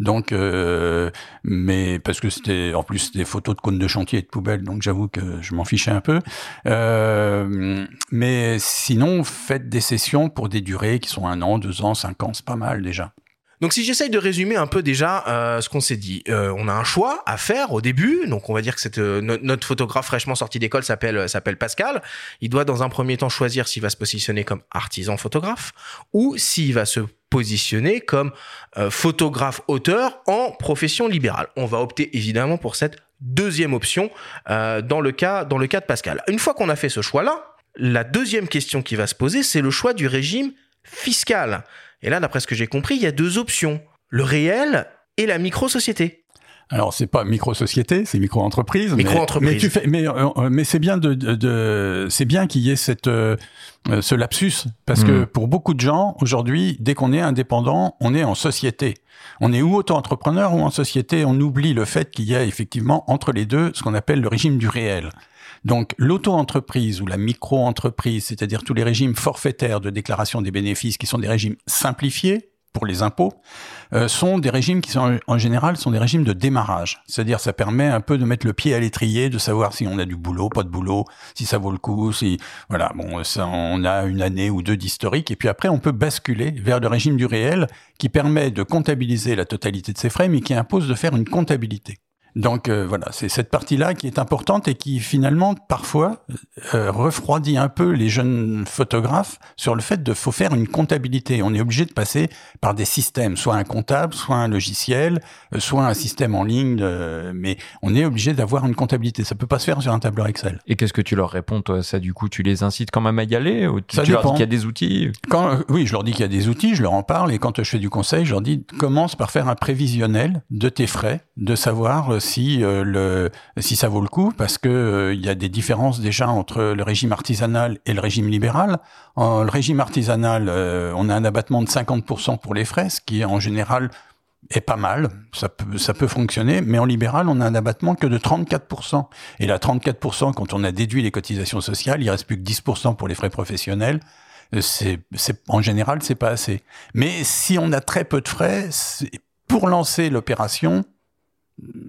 Donc, euh, mais parce que c'était en plus des photos de cônes de chantier et de poubelles, donc j'avoue que je m'en fichais un peu. Euh, mais sinon, faites des sessions pour des durées qui sont un an, deux ans, cinq ans, c'est pas mal déjà. Donc si j'essaye de résumer un peu déjà euh, ce qu'on s'est dit, euh, on a un choix à faire au début. Donc on va dire que euh, notre photographe fraîchement sorti d'école s'appelle s'appelle Pascal. Il doit dans un premier temps choisir s'il va se positionner comme artisan photographe ou s'il va se positionner comme euh, photographe auteur en profession libérale. On va opter évidemment pour cette deuxième option dans le cas dans le cas de Pascal. Une fois qu'on a fait ce choix-là, la deuxième question qui va se poser, c'est le choix du régime fiscal. Et là, d'après ce que j'ai compris, il y a deux options. Le réel et la micro-société. Alors c'est pas micro-société, c'est micro-entreprise. Micro-entreprise. Mais, tu fais, mais, euh, euh, mais c'est bien de, de, c'est bien qu'il y ait cette euh, ce lapsus parce que hmm. pour beaucoup de gens aujourd'hui, dès qu'on est indépendant, on est en société. On est ou auto-entrepreneur ou en société. On oublie le fait qu'il y a effectivement entre les deux ce qu'on appelle le régime du réel. Donc l'auto-entreprise ou la micro-entreprise, c'est-à-dire tous les régimes forfaitaires de déclaration des bénéfices qui sont des régimes simplifiés pour les impôts, euh, sont des régimes qui sont en général sont des régimes de démarrage. C'est-à-dire ça permet un peu de mettre le pied à l'étrier, de savoir si on a du boulot, pas de boulot, si ça vaut le coup, si voilà, bon, ça, on a une année ou deux d'historique et puis après on peut basculer vers le régime du réel qui permet de comptabiliser la totalité de ses frais mais qui impose de faire une comptabilité. Donc euh, voilà, c'est cette partie-là qui est importante et qui finalement parfois euh, refroidit un peu les jeunes photographes sur le fait de faut faire une comptabilité. On est obligé de passer par des systèmes, soit un comptable, soit un logiciel, euh, soit un système en ligne, mais on est obligé d'avoir une comptabilité. Ça peut pas se faire sur un tableur Excel. Et qu'est-ce que tu leur réponds toi? Ça du coup, tu les incites quand même à y aller ou tu, leur dis qu'il y a des outils? Quand, Oui, je leur dis qu'il y a des outils, je leur en parle et quand je fais du conseil, je leur dis commence par faire un prévisionnel de tes frais, de savoir si euh, le si ça vaut le coup parce que euh, il y a des différences déjà entre le régime artisanal et le régime libéral. En le régime artisanal, euh, on a un abattement de 50% pour les frais, ce qui en général est pas mal, ça peut, ça peut fonctionner, mais en libéral, on a un abattement que de 34%. Et là, 34%, quand on a déduit les cotisations sociales, il reste plus que 10% pour les frais professionnels. C'est, c'est, en général, c'est pas assez. Mais si on a très peu de frais, pour lancer l'opération,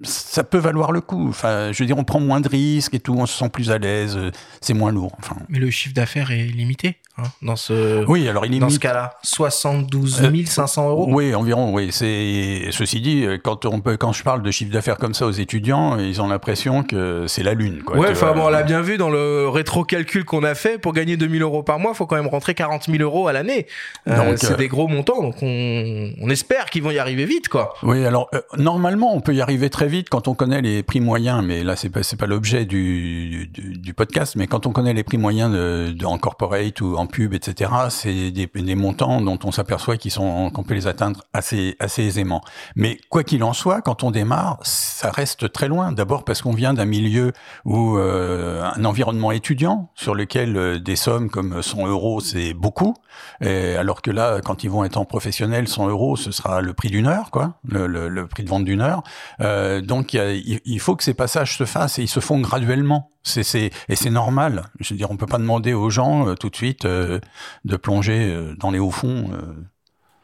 ça peut valoir le coup. Enfin, je veux dire, on prend moins de risques et tout, on se sent plus à l'aise, c'est moins lourd. Enfin. Mais le chiffre d'affaires est limité hein, dans ce. Oui, alors il Dans ce cas-là, 72 500 euros. Oui, environ. Oui, c'est. Ceci dit, quand on peut, quand je parle de chiffre d'affaires comme ça aux étudiants, ils ont l'impression que c'est la lune. Quoi, ouais, enfin bon, on l'a bien vu dans le rétro-calcul qu'on a fait. Pour gagner 2000 euros par mois, il faut quand même rentrer 40 000 euros à l'année. Euh, c'est des gros montants, donc on, on espère qu'ils vont y arriver vite, quoi. Oui, alors normalement, on peut y arriver très vite quand on connaît les prix moyens, mais là, c'est pas, pas l'objet du, podcast, mais quand on connaît les prix moyens en corporate ou en pub, etc., c'est des, montants dont on s'aperçoit qu'ils sont, qu'on peut les atteindre assez, assez aisément. Mais quoi qu'il en soit, quand on démarre, ça reste très loin. D'abord parce qu'on vient d'un milieu où euh, un environnement étudiant sur lequel euh, des sommes comme 100 euros, c'est beaucoup, alors que là, quand ils vont être en professionnel, 100 euros, ce sera le prix d'une heure, quoi, le prix de vente d'une heure. Euh, donc il, il, faut que ces passages se fassent et ils se font graduellement. C'est, c'est, et c'est normal. Je veux dire, on peut pas demander aux gens euh, tout de suite euh, de plonger euh, dans les hauts fonds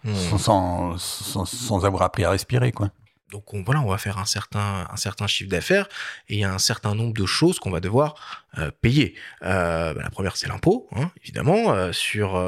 mmh. sans, sans, sans, avoir appris à respirer, quoi. Donc on, voilà, on va faire un certain, un certain chiffre d'affaires et il y a un certain nombre de choses qu'on va devoir euh, payer. Euh, bah, la première, c'est l'impôt, hein, évidemment, euh, sur,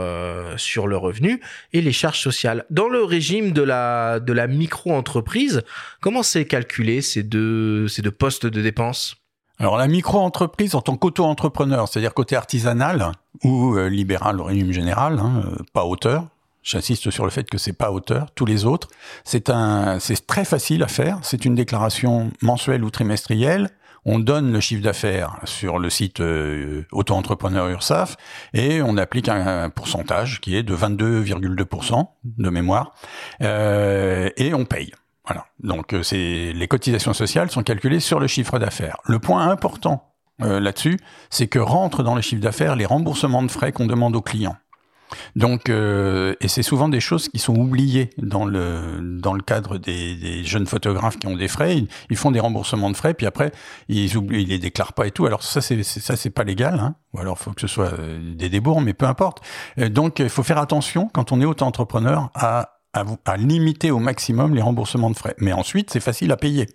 sur le revenu et les charges sociales. Dans le régime de la, de la micro-entreprise, comment c'est calculé ces deux, ces deux postes de dépenses? Alors la micro-entreprise en tant qu'auto-entrepreneur, c'est-à-dire côté artisanal ou libéral au régime général, hein, pas auteur, J'insiste sur le fait que c'est pas auteur. Tous les autres, c'est un, c'est très facile à faire. C'est une déclaration mensuelle ou trimestrielle. On donne le chiffre d'affaires sur le site euh, auto-entrepreneur URSAF et on applique un, pourcentage qui est de 22,2% de mémoire euh, et on paye. Voilà. Donc euh, c'est les cotisations sociales sont calculées sur le chiffre d'affaires. Le point important là-dessus, c'est que rentrent dans le chiffre d'affaires les remboursements de frais qu'on demande aux clients. Donc, euh, et c'est souvent des choses qui sont oubliées dans le dans le cadre des, des jeunes photographes qui ont des frais. Ils, ils, font des remboursements de frais, puis après ils oublient, ils les déclarent pas et tout. Alors ça, c'est ça, c'est pas légal. Hein. Ou alors, faut que ce soit euh, des débours, mais peu importe. Euh, donc, il faut faire attention quand on est auto-entrepreneur à, à, à limiter au maximum les remboursements de frais. Mais ensuite, c'est facile à payer.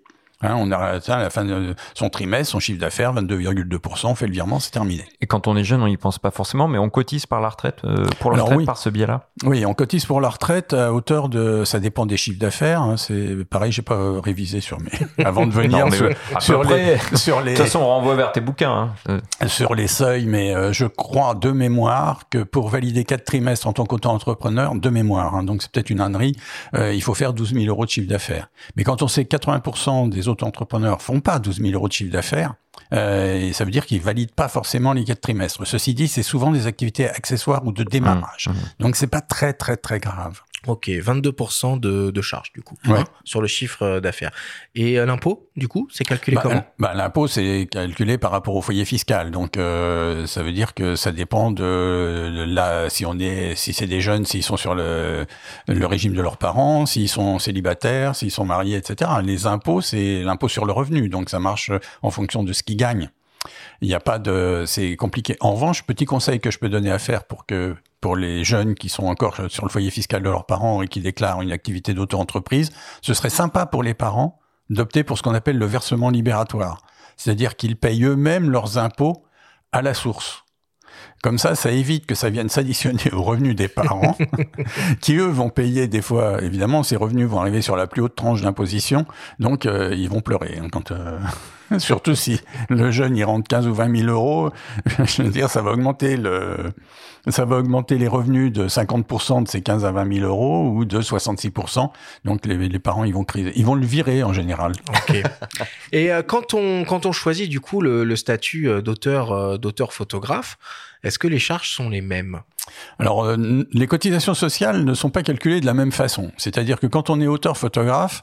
Hein, on a à la fin de son trimestre, son chiffre d'affaires, 22,2%, on fait le virement, c'est terminé. Et quand on est jeune, on n'y pense pas forcément, mais on cotise par la retraite, euh, pour la Alors, retraite oui. par ce biais-là Oui, on cotise pour la retraite à hauteur de, ça dépend des chiffres d'affaires. Hein, c'est pareil, j'ai pas révisé sur mes, avant de venir non, sur, sur les, sur les. De toute façon, on renvoie vers tes bouquins. Hein. Sur les seuils, mais euh, je crois de mémoire que pour valider quatre trimestres en tant qu'auto-entrepreneur, de mémoire, hein, donc c'est peut-être une ânerie, euh, il faut faire 12 000 euros de chiffre d'affaires. Mais quand on sait 80% des auto-entrepreneurs font pas 12 000 euros de chiffre d'affaires. Euh, et ça veut dire qu'ils valident pas forcément les quatre trimestres. Ceci dit, c'est souvent des activités accessoires ou de démarrage. Mmh, mmh. Donc c'est pas très très très grave. Ok, 22% de, de charge du coup ouais. hein, sur le chiffre d'affaires. Et euh, l'impôt, du coup, c'est calculé bah, comment? bah, L'impôt, c'est calculé par rapport au foyer fiscal. Donc, euh, ça veut dire que ça dépend de, la, si on est, si c'est des jeunes, s'ils sont sur le, le régime de leurs parents, s'ils sont célibataires, s'ils sont mariés, etc. Les impôts, c'est l'impôt sur le revenu. Donc, ça marche en fonction de ce qu'ils gagnent. Il n'y a pas de, c'est compliqué. En revanche, petit conseil que je peux donner à faire pour que pour les jeunes qui sont encore sur le foyer fiscal de leurs parents et qui déclarent une activité d'auto-entreprise, ce serait sympa pour les parents d'opter pour ce qu'on appelle le versement libératoire. C'est-à-dire qu'ils payent eux-mêmes leurs impôts à la source. Comme ça, ça évite que ça vienne s'additionner aux revenus des parents, qui eux vont payer des fois, évidemment, ces revenus vont arriver sur la plus haute tranche d'imposition, donc euh, ils vont pleurer hein, quand. Euh... Surtout si le jeune il rentre 15 ou 20 000 euros, je veux dire, ça va augmenter le, ça va augmenter les revenus de 50% de ces 15 à 20 000 euros ou de 66%. Donc les, les parents ils vont criser, ils vont le virer en général. Ok. Et euh, quand on quand on choisit du coup le, le statut euh, d'auteur euh, d'auteur photographe, est-ce que les charges sont les mêmes? Alors, euh, les cotisations sociales ne sont pas calculées de la même façon. C'est-à-dire que quand on est auteur-photographe,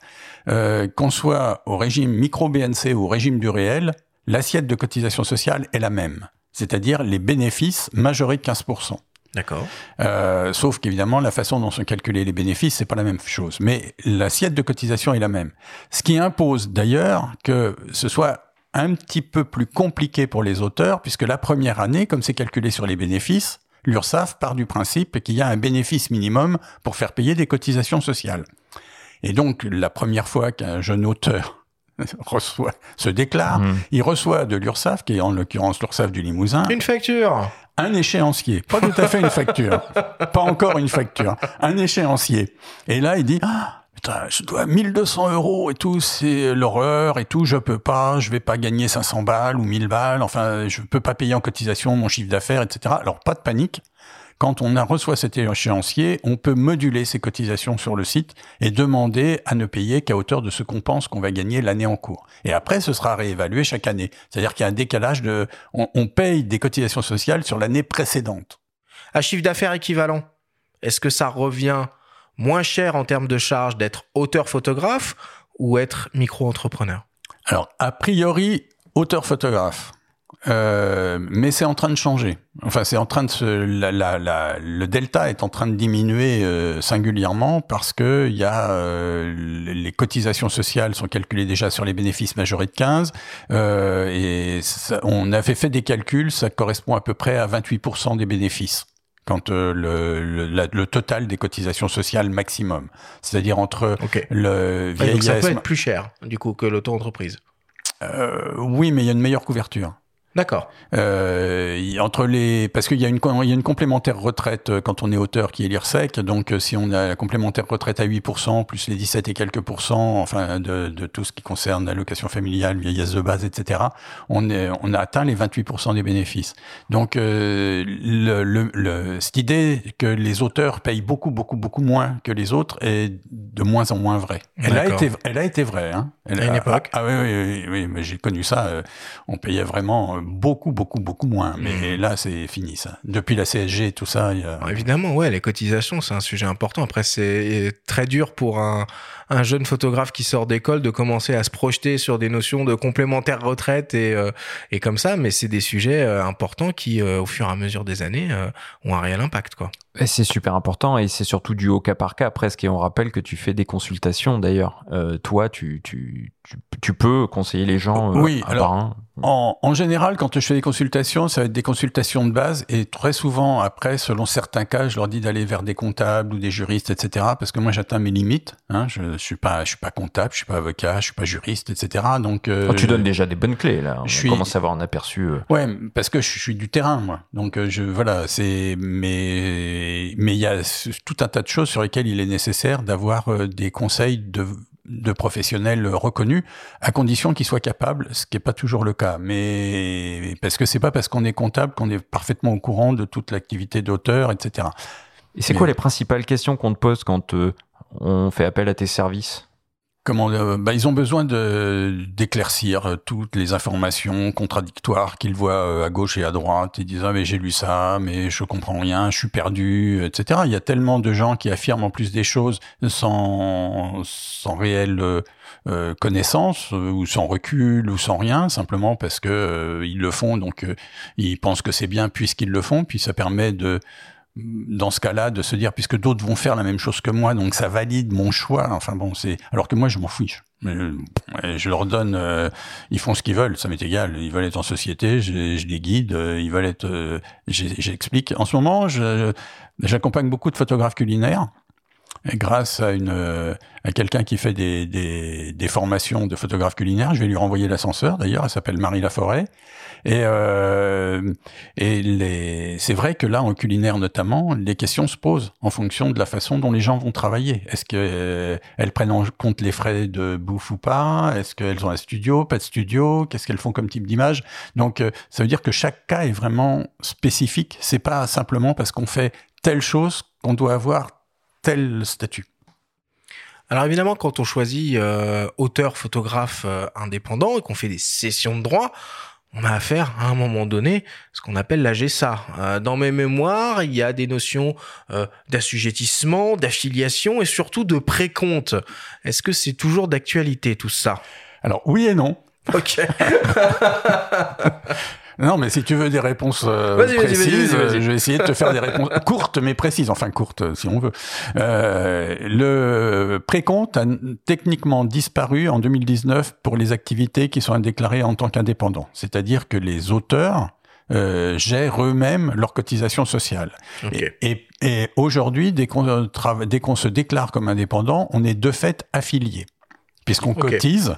euh, qu'on soit au régime micro-BNC ou au régime du réel, l'assiette de cotisation sociale est la même. C'est-à-dire les bénéfices majorés de 15%. D'accord. Euh, sauf qu'évidemment, la façon dont sont calculés les bénéfices, c'est pas la même chose. Mais l'assiette de cotisation est la même. Ce qui impose d'ailleurs que ce soit un petit peu plus compliqué pour les auteurs, puisque la première année, comme c'est calculé sur les bénéfices, l'URSSAF part du principe qu'il y a un bénéfice minimum pour faire payer des cotisations sociales. Et donc, la première fois qu'un jeune auteur reçoit, se déclare, mmh. il reçoit de l'URSSAF, qui est en l'occurrence l'URSSAF du Limousin. Une facture un échéancier, pas tout à fait une facture, pas encore une facture, un échéancier. Et là, il dit, ah, je dois 1200 euros et tout, c'est l'horreur et tout, je peux pas, je vais pas gagner 500 balles ou 1000 balles, enfin, je peux pas payer en cotisation mon chiffre d'affaires, etc. Alors, pas de panique, quand on a reçoit cet échéancier, on peut moduler ses cotisations sur le site et demander à ne payer qu'à hauteur de ce qu'on pense qu'on va gagner l'année en cours. Et après, ce sera réévalué chaque année. C'est-à-dire qu'il y a un décalage de, on, paye des cotisations sociales sur l'année précédente. À chiffre d'affaires équivalent, est-ce que ça revient moins cher en termes de charges d'être auteur-photographe ou être micro-entrepreneur Alors, a priori, auteur-photographe. Euh, mais c'est en train de changer. Enfin, c'est en train de se, la, la, la, le delta est en train de diminuer euh, singulièrement parce que il y a euh, les cotisations sociales sont calculées déjà sur les bénéfices majorés de 15 euh, et on avait fait des calculs, ça correspond à peu près à 28% des bénéfices quand le, le, le, total des cotisations sociales maximum, c'est-à-dire entre le vieillesse... donc ça peut être plus cher du coup que l'auto-entreprise. oui, mais il y a une meilleure couverture. D'accord. Euh, entre les, parce qu'il y a une, il y a une complémentaire retraite euh, quand on est auteur qui est l'IRSEC. Donc, euh, si on a la complémentaire retraite à 8%, plus les 17 et quelques pourcents, enfin, de, de tout ce qui concerne l'allocation familiale, vieillesse de base, etc., on, est, on a atteint les 28% des bénéfices. Donc, euh, le, le, cette idée que les auteurs payent beaucoup, beaucoup, beaucoup moins que les autres est de moins en moins vraie. Elle a été, elle a été vraie, hein. Elle, à une époque. Ah, oui, oui, oui, mais j'ai connu ça. on payait vraiment beaucoup, beaucoup, beaucoup moins. Mais mmh. là, c'est fini, ça. Depuis la CSG et tout ça. Il y a... Évidemment, ouais, les cotisations, c'est un sujet important. Après, c'est très dur pour un, un jeune photographe qui sort d'école de commencer à se projeter sur des notions de complémentaire retraite et, euh, et comme ça, mais c'est des sujets euh, importants qui, euh, au fur et à mesure des années, ont un réel impact, quoi. C'est super important et c'est surtout du au cas par cas presque. Et on rappelle que tu fais des consultations d'ailleurs. toi, tu, tu, tu, tu, peux conseiller les gens oui, alors, En, en, général, quand je fais des consultations, ça va être des consultations de base et très souvent, après, selon certains cas, je leur dis d'aller vers des comptables ou des juristes, etc. Parce que moi, j'atteins mes limites. Hein, je, je suis pas, je suis pas comptable, je suis pas avocat, je suis pas juriste, etc. Donc, euh, oh, tu donnes déjà des bonnes clés là. On je commence à avoir un aperçu. Euh. Ouais, parce que je suis du terrain, moi. Donc, euh, je, voilà, c'est, mais, mais il y a tout un tas de choses sur lesquelles il est nécessaire d'avoir des conseils de de professionnels reconnus, à condition qu'ils soient capables, ce qui n'est pas toujours le cas. Mais parce que c'est pas parce qu'on est comptable qu'on est parfaitement au courant de toute l'activité d'auteur, etc. Et c'est quoi les principales questions qu'on te pose quand on fait appel à tes services? Comment euh, bah, ils ont besoin de d'éclaircir euh, toutes les informations contradictoires qu'ils voient euh, à gauche et à droite. Ils disent ah mais j'ai lu ça, mais je comprends rien, je suis perdu, etc. Il y a tellement de gens qui affirment en plus des choses sans sans réelle connaissance ou sans recul ou sans rien, simplement parce que ils le font, donc ils pensent que c'est bien puisqu'ils le font, puis ça permet de dans ce cas-là, de se dire, puisque d'autres vont faire la même chose que moi, donc ça valide mon choix. Enfin bon, c'est alors que moi, je m'en fiche. Je leur donne, euh, ils font ce qu'ils veulent, ça m'est égal. Ils veulent être en société, je, je les guide. Euh, ils veulent être, euh, j'explique. En ce moment, j'accompagne beaucoup de photographes culinaires. Grâce à une à quelqu'un qui fait des, des, des formations de photographe culinaire, je vais lui renvoyer l'ascenseur. D'ailleurs, elle s'appelle Marie Laforêt. Et, euh, et c'est vrai que là, en culinaire notamment, les questions se posent en fonction de la façon dont les gens vont travailler. Est-ce qu'elles euh, elles prennent en compte les frais de bouffe ou pas? Est-ce qu'elles ont un studio, pas de studio? Qu'est-ce qu'elles font comme type d'image? Donc, euh, ça veut dire que chaque cas est vraiment spécifique. C'est pas simplement parce qu'on fait telle chose qu'on doit avoir tel statut. Alors évidemment, quand on choisit euh, auteur, photographe indépendant et qu'on fait des sessions de droit, on a affaire à un moment donné ce qu'on appelle la GSA. Euh, dans mes mémoires, il y a des notions euh, d'assujettissement, d'affiliation et surtout de précompte. Est-ce que c'est toujours d'actualité tout ça? Alors oui et non. Ok. Non, mais si tu veux des réponses euh, précises, je vais essayer de te faire des réponses courtes mais précises, enfin courtes si on veut. Euh, le précompte a techniquement disparu en 2019 pour les activités qui sont déclarées en tant qu'indépendants, c'est-à-dire que les auteurs euh, gèrent eux-mêmes leur cotisation sociale. Et, et, aujourd'hui, dès qu'on se déclare comme indépendant, on est de fait affilié, puisqu'on cotise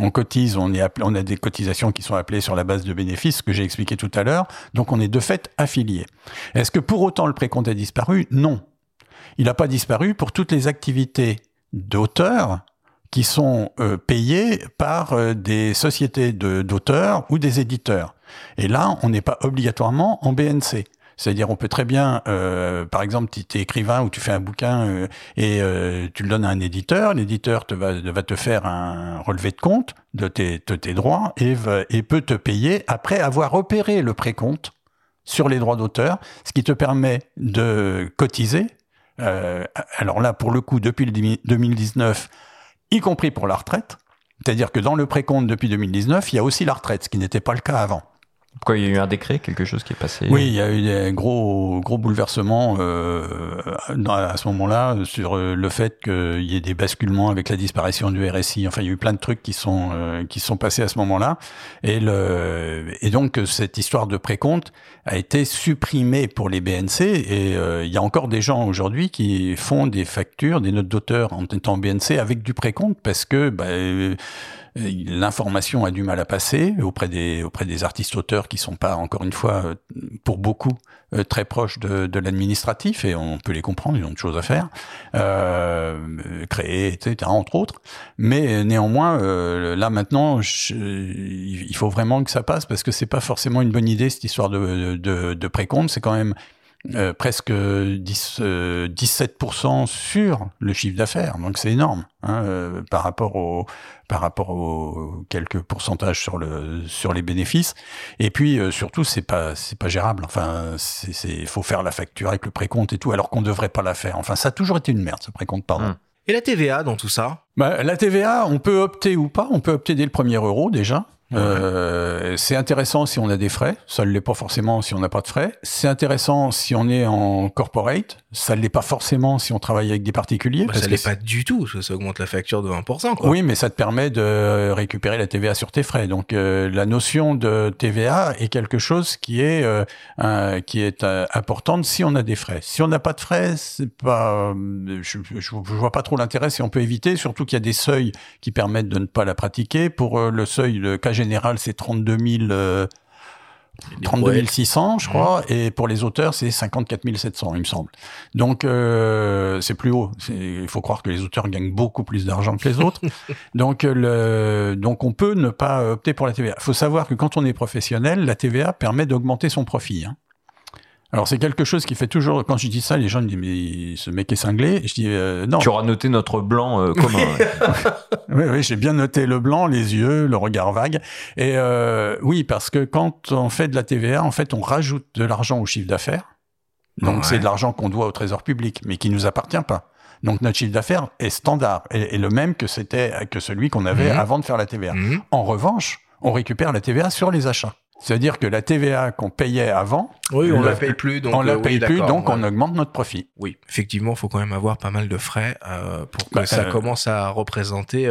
On cotise, on, a des cotisations qui sont appelées sur la base de bénéfices, que j'ai expliqué tout à l'heure. Donc on est de fait affilié. Est-ce que pour autant le précompte a disparu? Non. Il n'a pas disparu pour toutes les activités d'auteurs qui sont euh, payées par euh, des sociétés d'auteurs ou des éditeurs. Et là, on n'est pas obligatoirement en BNC. C'est-à-dire, on peut très bien, euh, par exemple, tu es écrivain ou tu fais un bouquin euh, et euh, tu le donnes à un éditeur, l'éditeur te va, te faire un relevé de compte de tes, tes droits et, et peut te payer après avoir opéré le précompte sur les droits d'auteur, ce qui te permet de cotiser. alors là, pour le coup, depuis le 2019, y compris pour la retraite, c'est-à-dire que dans le précompte depuis 2019, il y a aussi la retraite, ce qui n'était pas le cas avant. Pourquoi il y a eu un décret, quelque chose qui est passé Oui, il y a eu des gros gros bouleversements euh, à ce moment-là sur euh, le fait qu'il y ait des basculements avec la disparition du RSI. Enfin, il y a eu plein de trucs qui sont euh, qui sont passés à ce moment-là, et le et donc cette histoire de précompte a été supprimée pour les BNC. Et euh, il y a encore des gens aujourd'hui qui font des factures, des notes d'auteur en étant BNC avec du précompte parce que bah, l'information a du mal à passer auprès des auprès des artistes auteurs qui sont pas encore une fois euh, pour beaucoup euh, très proches de, de l'administratif et on peut les comprendre ils ont de choses à faire euh, créer etc entre autres. Mais néanmoins euh, là maintenant il faut vraiment que ça passe parce que c'est pas forcément une bonne idée cette histoire de de, de précompte. C'est quand même euh, presque 10, 17% euh, sur le chiffre d'affaires. Donc c'est énorme hein, euh, par rapport au par rapport aux quelques pourcentages sur le sur les bénéfices. Et puis surtout c'est pas c'est pas gérable. Enfin c'est faut faire la facture avec le précompte et tout alors qu'on devrait pas la faire. Enfin ça a toujours été une merde ce précompte pardon. Et la TVA dans tout ça? Bah, La TVA, on peut opter ou pas. On peut opter dès le premier euro déjà. Euh, c'est intéressant si on a des frais, ça ne l'est pas forcément si on n'a pas de frais. C'est intéressant si on est en corporate, ça ne l'est pas forcément si on travaille avec des particuliers. Bah, ça ne l'est pas du tout, ça augmente la facture de 20%. Quoi. Oui, mais ça te permet de récupérer la TVA sur tes frais. Donc euh, la notion de TVA est quelque chose qui est euh, qui est euh, importante si on a des frais. Si on n'a pas de frais, c'est pas, je, je, je, vois pas trop l'intérêt si on peut éviter, surtout qu'il y a des seuils qui permettent de ne pas la pratiquer. Pour le seuil, le général, c'est 32 000. 32 600, je crois, et pour les auteurs, c'est 54 700, il me semble. Donc, euh, c'est plus haut. Il faut croire que les auteurs gagnent beaucoup plus d'argent que les autres. donc, le, donc, on peut ne pas opter pour la TVA. Il faut savoir que quand on est professionnel, la TVA permet d'augmenter son profit. Hein. Alors c'est quelque chose qui fait toujours, quand je dis ça, les gens me disent mais ce mec est cinglé. Je dis euh, non. Tu auras noté notre blanc euh, commun. oui, oui, j'ai bien noté le blanc, les yeux, le regard vague. Et euh, oui, parce que quand on fait de la TVA, en fait, on rajoute de l'argent au chiffre d'affaires. Donc c'est de l'argent qu'on doit au Trésor public, mais qui nous appartient pas. Donc notre chiffre d'affaires est standard et, le même que c'était que celui qu'on avait mhm. avant de faire la TVA. Mhm. En revanche, on récupère la TVA sur les achats. C'est-à-dire que la TVA qu'on payait avant, oui, on la paye plus, donc on la euh, paye plus, donc on augmente notre profit. Oui, effectivement, il faut quand même avoir pas mal de frais euh, pour que bah, ça euh, commence à représenter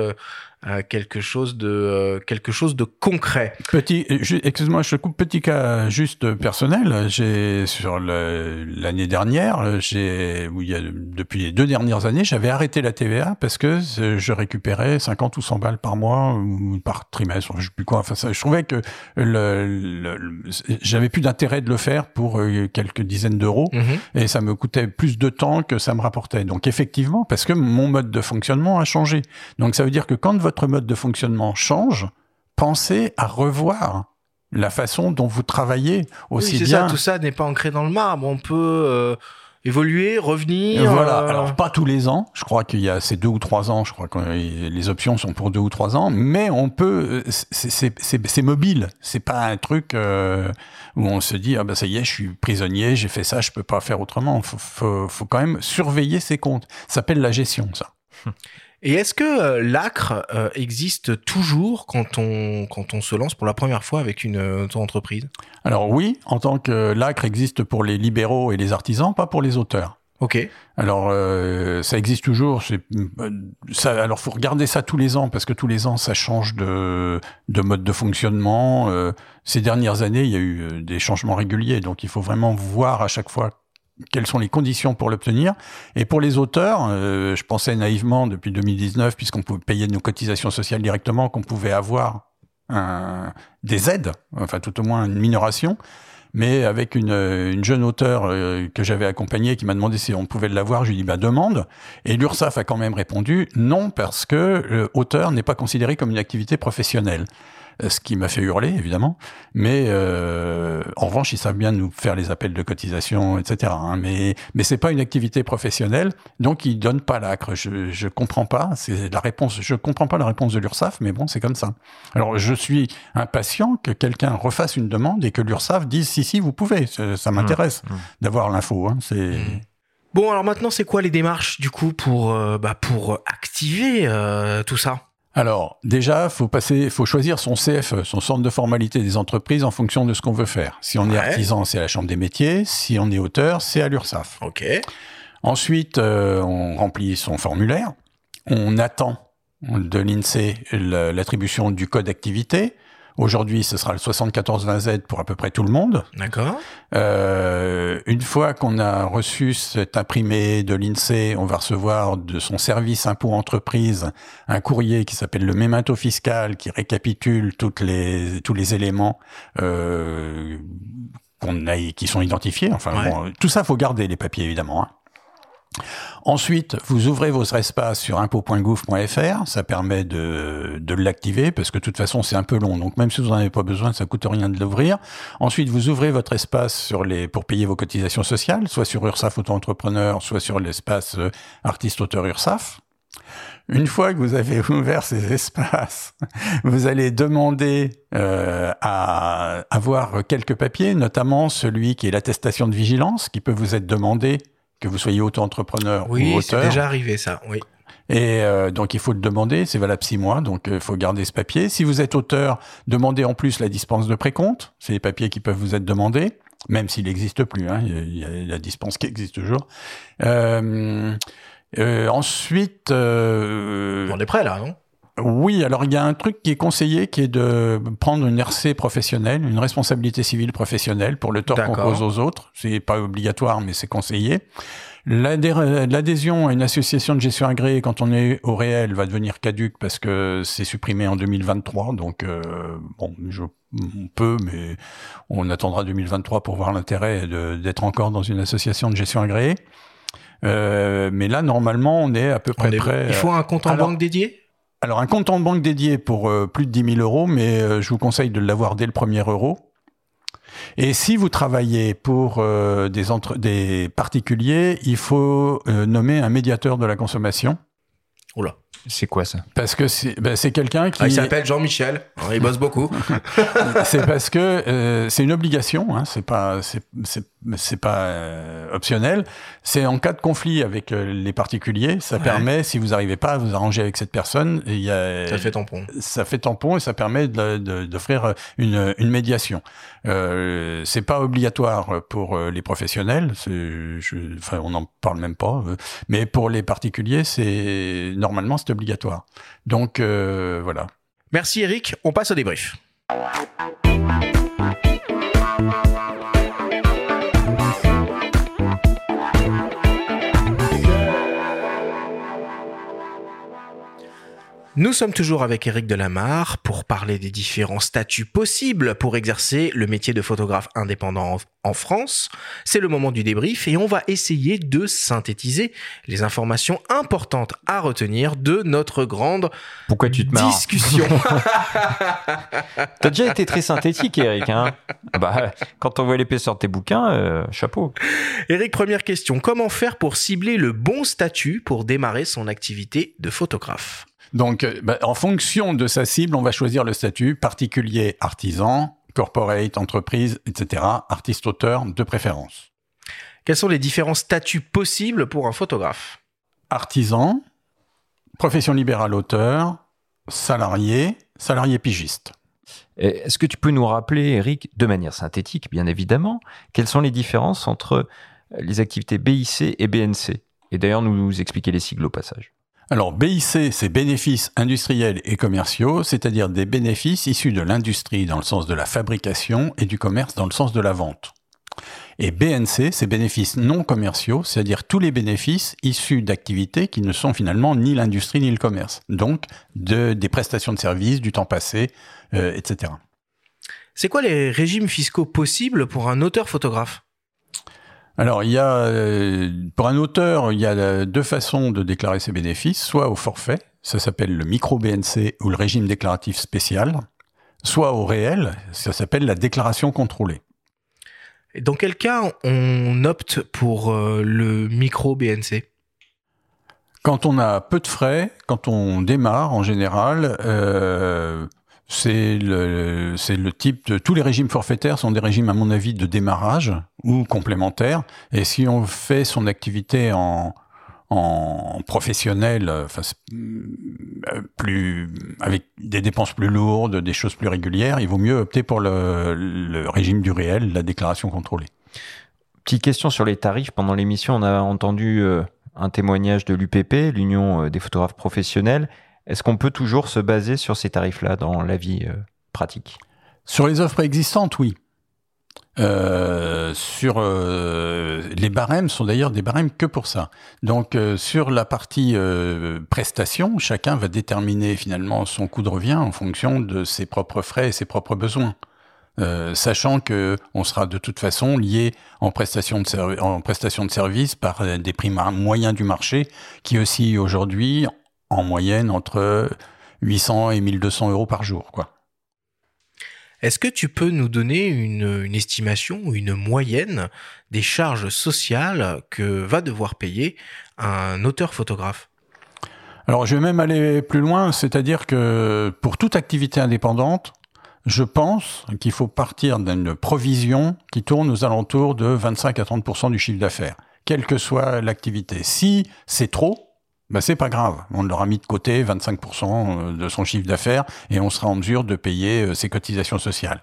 euh, quelque chose de euh, quelque chose de concret. Petit, excuse-moi, je coupe petit cas juste personnel. J'ai sur l'année dernière, j'ai il y a, depuis les deux dernières années, j'avais arrêté la TVA parce que je récupérais 50 ou 100 balles par mois ou par trimestre, je sais plus quoi. Enfin, ça, je trouvais que le, j'avais plus d'intérêt de le faire pour euh, quelques dizaines d'euros mm-hmm. et ça me coûtait plus de temps que ça me rapportait. Donc effectivement, parce que mon mode de fonctionnement a changé. Donc ça veut dire que quand votre mode de fonctionnement change, pensez à revoir la façon dont vous travaillez aussi bien. Ça, tout ça n'est pas ancré dans le marbre. On peut euh, évoluer, revenir. Voilà. Euh, Alors pas tous les ans. Je crois qu'il y a ces deux ou trois ans. Je crois que les options sont pour deux ou trois ans. Mais on peut. Euh, c'est mobile. C'est pas un truc où on se dit ah ben ça y est, je suis prisonnier, j'ai fait ça, je peux pas faire autrement. Faut, faut, faut quand même surveiller ses comptes. Ça s'appelle la gestion, ça. Et est-ce que euh, l'acre euh, existe toujours quand on, quand on se lance pour la première fois avec une euh, auto-entreprise Alors oui, en tant que l'acre existe pour les libéraux et les artisans, pas pour les auteurs. Ok. Alors ça existe toujours. Ça, alors faut regarder ça tous les ans parce que tous les ans ça change de, de mode de fonctionnement. ces dernières années, il y a eu des changements réguliers, donc il faut vraiment voir à chaque fois quelles sont les conditions pour l'obtenir. Et pour les auteurs, euh, je pensais naïvement depuis 2019, puisqu'on pouvait payer nos cotisations sociales directement, qu'on pouvait avoir des aides, enfin tout au moins une minoration. Mais avec une, une jeune auteure euh, que j'avais accompagnée qui m'a demandé si on pouvait l'avoir, je lui ai dit bah demande. Et l'URSSAF a quand même répondu non parce que l'auteur n'est pas considéré comme une activité professionnelle. Euh, ce qui m'a fait hurler évidemment. Mais euh, en revanche, ils savent bien nous faire les appels de cotisation, etc. Hein. Mais mais c'est pas une activité professionnelle, donc ils donnent pas l'acre. Je je comprends pas. C'est la réponse. Je comprends pas la réponse de l'URSSAF, mais bon, c'est comme ça. Alors je suis impatient que quelqu'un refasse une demande et que l'URSSAF dise si si vous pouvez. Ça, m'intéresse mmh, mmh. d'avoir l'info. Hein. C'est mmh. Bon, alors maintenant, c'est quoi les démarches du coup pour euh, bah, pour activer euh, tout ça? Alors, déjà, faut passer, faut choisir son CFE, son centre de formalité des entreprises en fonction de ce qu'on veut faire. Si on est artisan, c'est à la Chambre des métiers. Si on est auteur, c'est à l'URSSAF. Ok. Ensuite, euh, on remplit son formulaire. On attend de l'INSEE l'attribution du code d'activité. Aujourd'hui, ce sera le 7420Z pour à peu près tout le monde. D'accord. Euh, une fois qu'on a reçu cet imprimé de l'INSEE, on va recevoir de son service impôt entreprise un courrier qui s'appelle le mémento fiscal qui récapitule toutes les, tous les éléments euh, qu'on a, qui sont identifiés. Enfin, bon, tout ça, faut garder les papiers évidemment. Hein. Ensuite, vous ouvrez votre espace sur impôt.gouv.fr, ça permet de, de l'activer parce que de toute façon c'est un peu long, donc même si vous n'en avez pas besoin, ça coûte rien de l'ouvrir. Ensuite, vous ouvrez votre espace pour payer vos cotisations sociales, soit sur URSAF auto-entrepreneur, soit sur l'espace euh, artiste-auteur URSAF. Une fois que vous avez ouvert ces espaces, vous allez demander euh, à avoir quelques papiers, notamment celui qui est l'attestation de vigilance, qui peut vous être demandé que vous soyez auto-entrepreneur oui, ou auteur. c'est déjà arrivé ça, oui. Et euh, donc il faut le demander, c'est valable six mois, donc il euh, faut garder ce papier. Si vous êtes auteur, demandez en plus la dispense de précompte, c'est les papiers qui peuvent vous être demandés, même s'il n'existe plus, hein, il y a la dispense qui existe toujours. Euh, euh ensuite... On est prêt là, non? Oui, alors il y a un truc qui est conseillé, qui est de prendre une RC professionnelle, une responsabilité civile professionnelle pour le tort qu'on cause aux autres. C'est pas obligatoire, mais c'est conseillé. L'adhésion à une association de gestion agréée quand on est au réel va devenir caduque parce que c'est supprimé en 2023. Donc euh, bon, je, on peut, mais on attendra 2023 pour voir l'intérêt d'être encore dans une association de gestion agréée. Euh, mais là, normalement, on est à peu près prêt. Il faut un compte en banque dédié? Alors un compte en banque dédié pour euh, plus de 10 000 euros, mais euh, je vous conseille de l'avoir dès le premier euro. Et si vous travaillez pour euh, des, des particuliers, il faut nommer un médiateur de la consommation. Oula. C'est quoi ça Parce que c'est ben, quelqu'un qui. Ah, il s'appelle Jean-Michel. il bosse beaucoup. c'est parce que euh, c'est une obligation. Hein, c'est pas c'est pas euh, optionnel. C'est en cas de conflit avec euh, les particuliers, ça permet si vous n'arrivez pas à vous arranger avec cette personne, il y a ça fait tampon. Ça fait tampon et ça permet d'offrir une, une médiation. Euh, c'est pas obligatoire pour les professionnels. Je, enfin, on n'en parle même pas. Mais pour les particuliers, c'est normalement c'est Donc euh, voilà. Merci Eric, on passe au débrief. Nous sommes toujours avec Eric Delamarre pour parler des différents statuts possibles pour exercer le métier de photographe indépendant en France. C'est le moment du débrief et on va essayer de synthétiser les informations importantes à retenir de notre grande Pourquoi tu te discussion. T'as déjà été très synthétique, Eric. Hein? Bah, quand on voit l'épaisseur de tes bouquins, euh, chapeau. Eric, première question. Comment faire pour cibler le bon statut pour démarrer son activité de photographe? Donc, euh, bah, en fonction de sa cible, on va choisir le statut particulier, artisan, corporate, entreprise, etc., artiste-auteur de préférence. Quels sont les différents statuts possibles pour un photographe? Artisan, profession libérale auteur, salarié, salarié pigiste. Est-ce que tu peux nous rappeler, Eric, de manière synthétique, bien évidemment, quelles sont les différences entre les activités BIC et BNC Et d'ailleurs, nous expliquer les sigles au passage. Alors BIC, c'est bénéfices industriels et commerciaux, c'est-à-dire des bénéfices issus de l'industrie dans le sens de la fabrication et du commerce dans le sens de la vente. Et BNC, c'est bénéfices non commerciaux, c'est-à-dire tous les bénéfices issus d'activités qui ne sont finalement ni l'industrie ni le commerce. Donc, de, des prestations de services, du temps passé, euh, etc. C'est quoi les régimes fiscaux possibles pour un auteur photographe? Alors, il y a, euh, pour un auteur, il y a deux façons de déclarer ses bénéfices, soit au forfait, ça s'appelle le micro-BNC ou le régime déclaratif spécial, soit au réel, ça s'appelle la déclaration contrôlée. Dans quel cas on opte pour euh, le micro-BNC Quand on a peu de frais, quand on démarre en général, euh, c'est le, type de tous les régimes forfaitaires sont des régimes à mon avis de démarrage ou complémentaires. Et si on fait son activité en professionnel, enfin, euh, plus avec des dépenses plus lourdes, des choses plus régulières, il vaut mieux opter pour le, le régime du réel, la déclaration contrôlée. Petite question sur les tarifs. Pendant l'émission, on a entendu euh, un témoignage de l'UPP, l'Union euh, des photographes professionnels. Est-ce qu'on peut toujours se baser sur ces tarifs-là dans la vie pratique? Sur les offres existantes, oui. Euh, sur euh, les barèmes sont d'ailleurs des barèmes que pour ça. Donc euh, sur la partie euh, prestation, chacun va déterminer finalement son coût de revient en fonction de ses propres frais et ses propres besoins. sachant que on sera de toute façon lié en prestation de, prestation de service par des prix moyens du marché qui oscillent aujourd'hui en moyenne entre 800 et 1200 euros par jour, quoi. Est-ce que tu peux nous donner une, estimation ou une moyenne des charges sociales que va devoir payer un auteur photographe? Alors je vais même aller plus loin, c'est-à-dire que pour toute activité indépendante, je pense qu'il faut partir d'une provision qui tourne aux alentours de 25 à 30% du chiffre d'affaires, quelle que soit l'activité. Si c'est trop, ben c'est pas grave. On leur a mis de côté 25% euh, de son chiffre d'affaires et on sera en mesure de payer euh, ses cotisations sociales.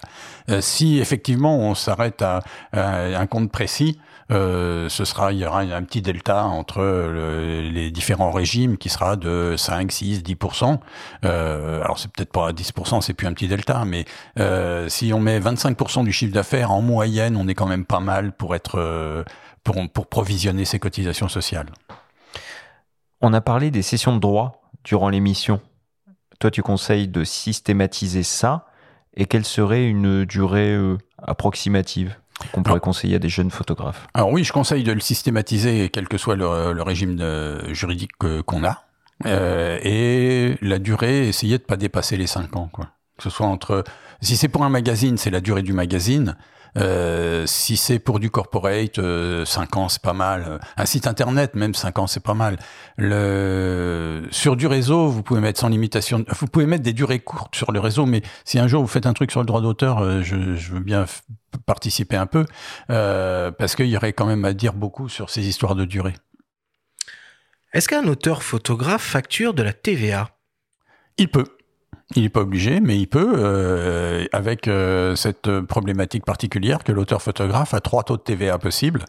Euh, si effectivement on s'arrête à, un compte précis, ce sera il y aura un petit delta entre les différents régimes qui sera de 5, 6, 10%. alors c'est peut-être pas 10%, c'est plus un petit delta, mais si on met 25% du chiffre d'affaires en moyenne, on est quand même pas mal pour être pour, pour provisionner ses cotisations sociales. On a parlé des sessions de droit durant l'émission. Toi, tu conseilles de systématiser ça. Et quelle serait une durée euh, approximative qu'on pourrait conseiller à des jeunes photographes? Alors oui, je conseille de le systématiser, quel que soit le, régime juridique qu'on a. Euh, et la durée, essayer de pas dépasser les 5 ans. Quoi. Que ce soit entre... Si c'est pour un magazine, c'est la durée du magazine. Euh, si c'est pour du corporate, euh, 5 ans c'est pas mal. Un site internet, même 5 ans c'est pas mal. Le... Sur du réseau, vous pouvez mettre sans limitation. Vous pouvez mettre des durées courtes sur le réseau, mais si un jour vous faites un truc sur le droit d'auteur, euh, je, je, veux bien participer un peu, euh, parce qu'il y aurait quand même à dire beaucoup sur ces histoires de durée. Est-ce qu'un auteur photographe facture de la TVA Il peut. Il n'est pas obligé, mais il peut, euh, avec euh, cette problématique particulière que l'auteur photographe a trois taux de TVA possibles,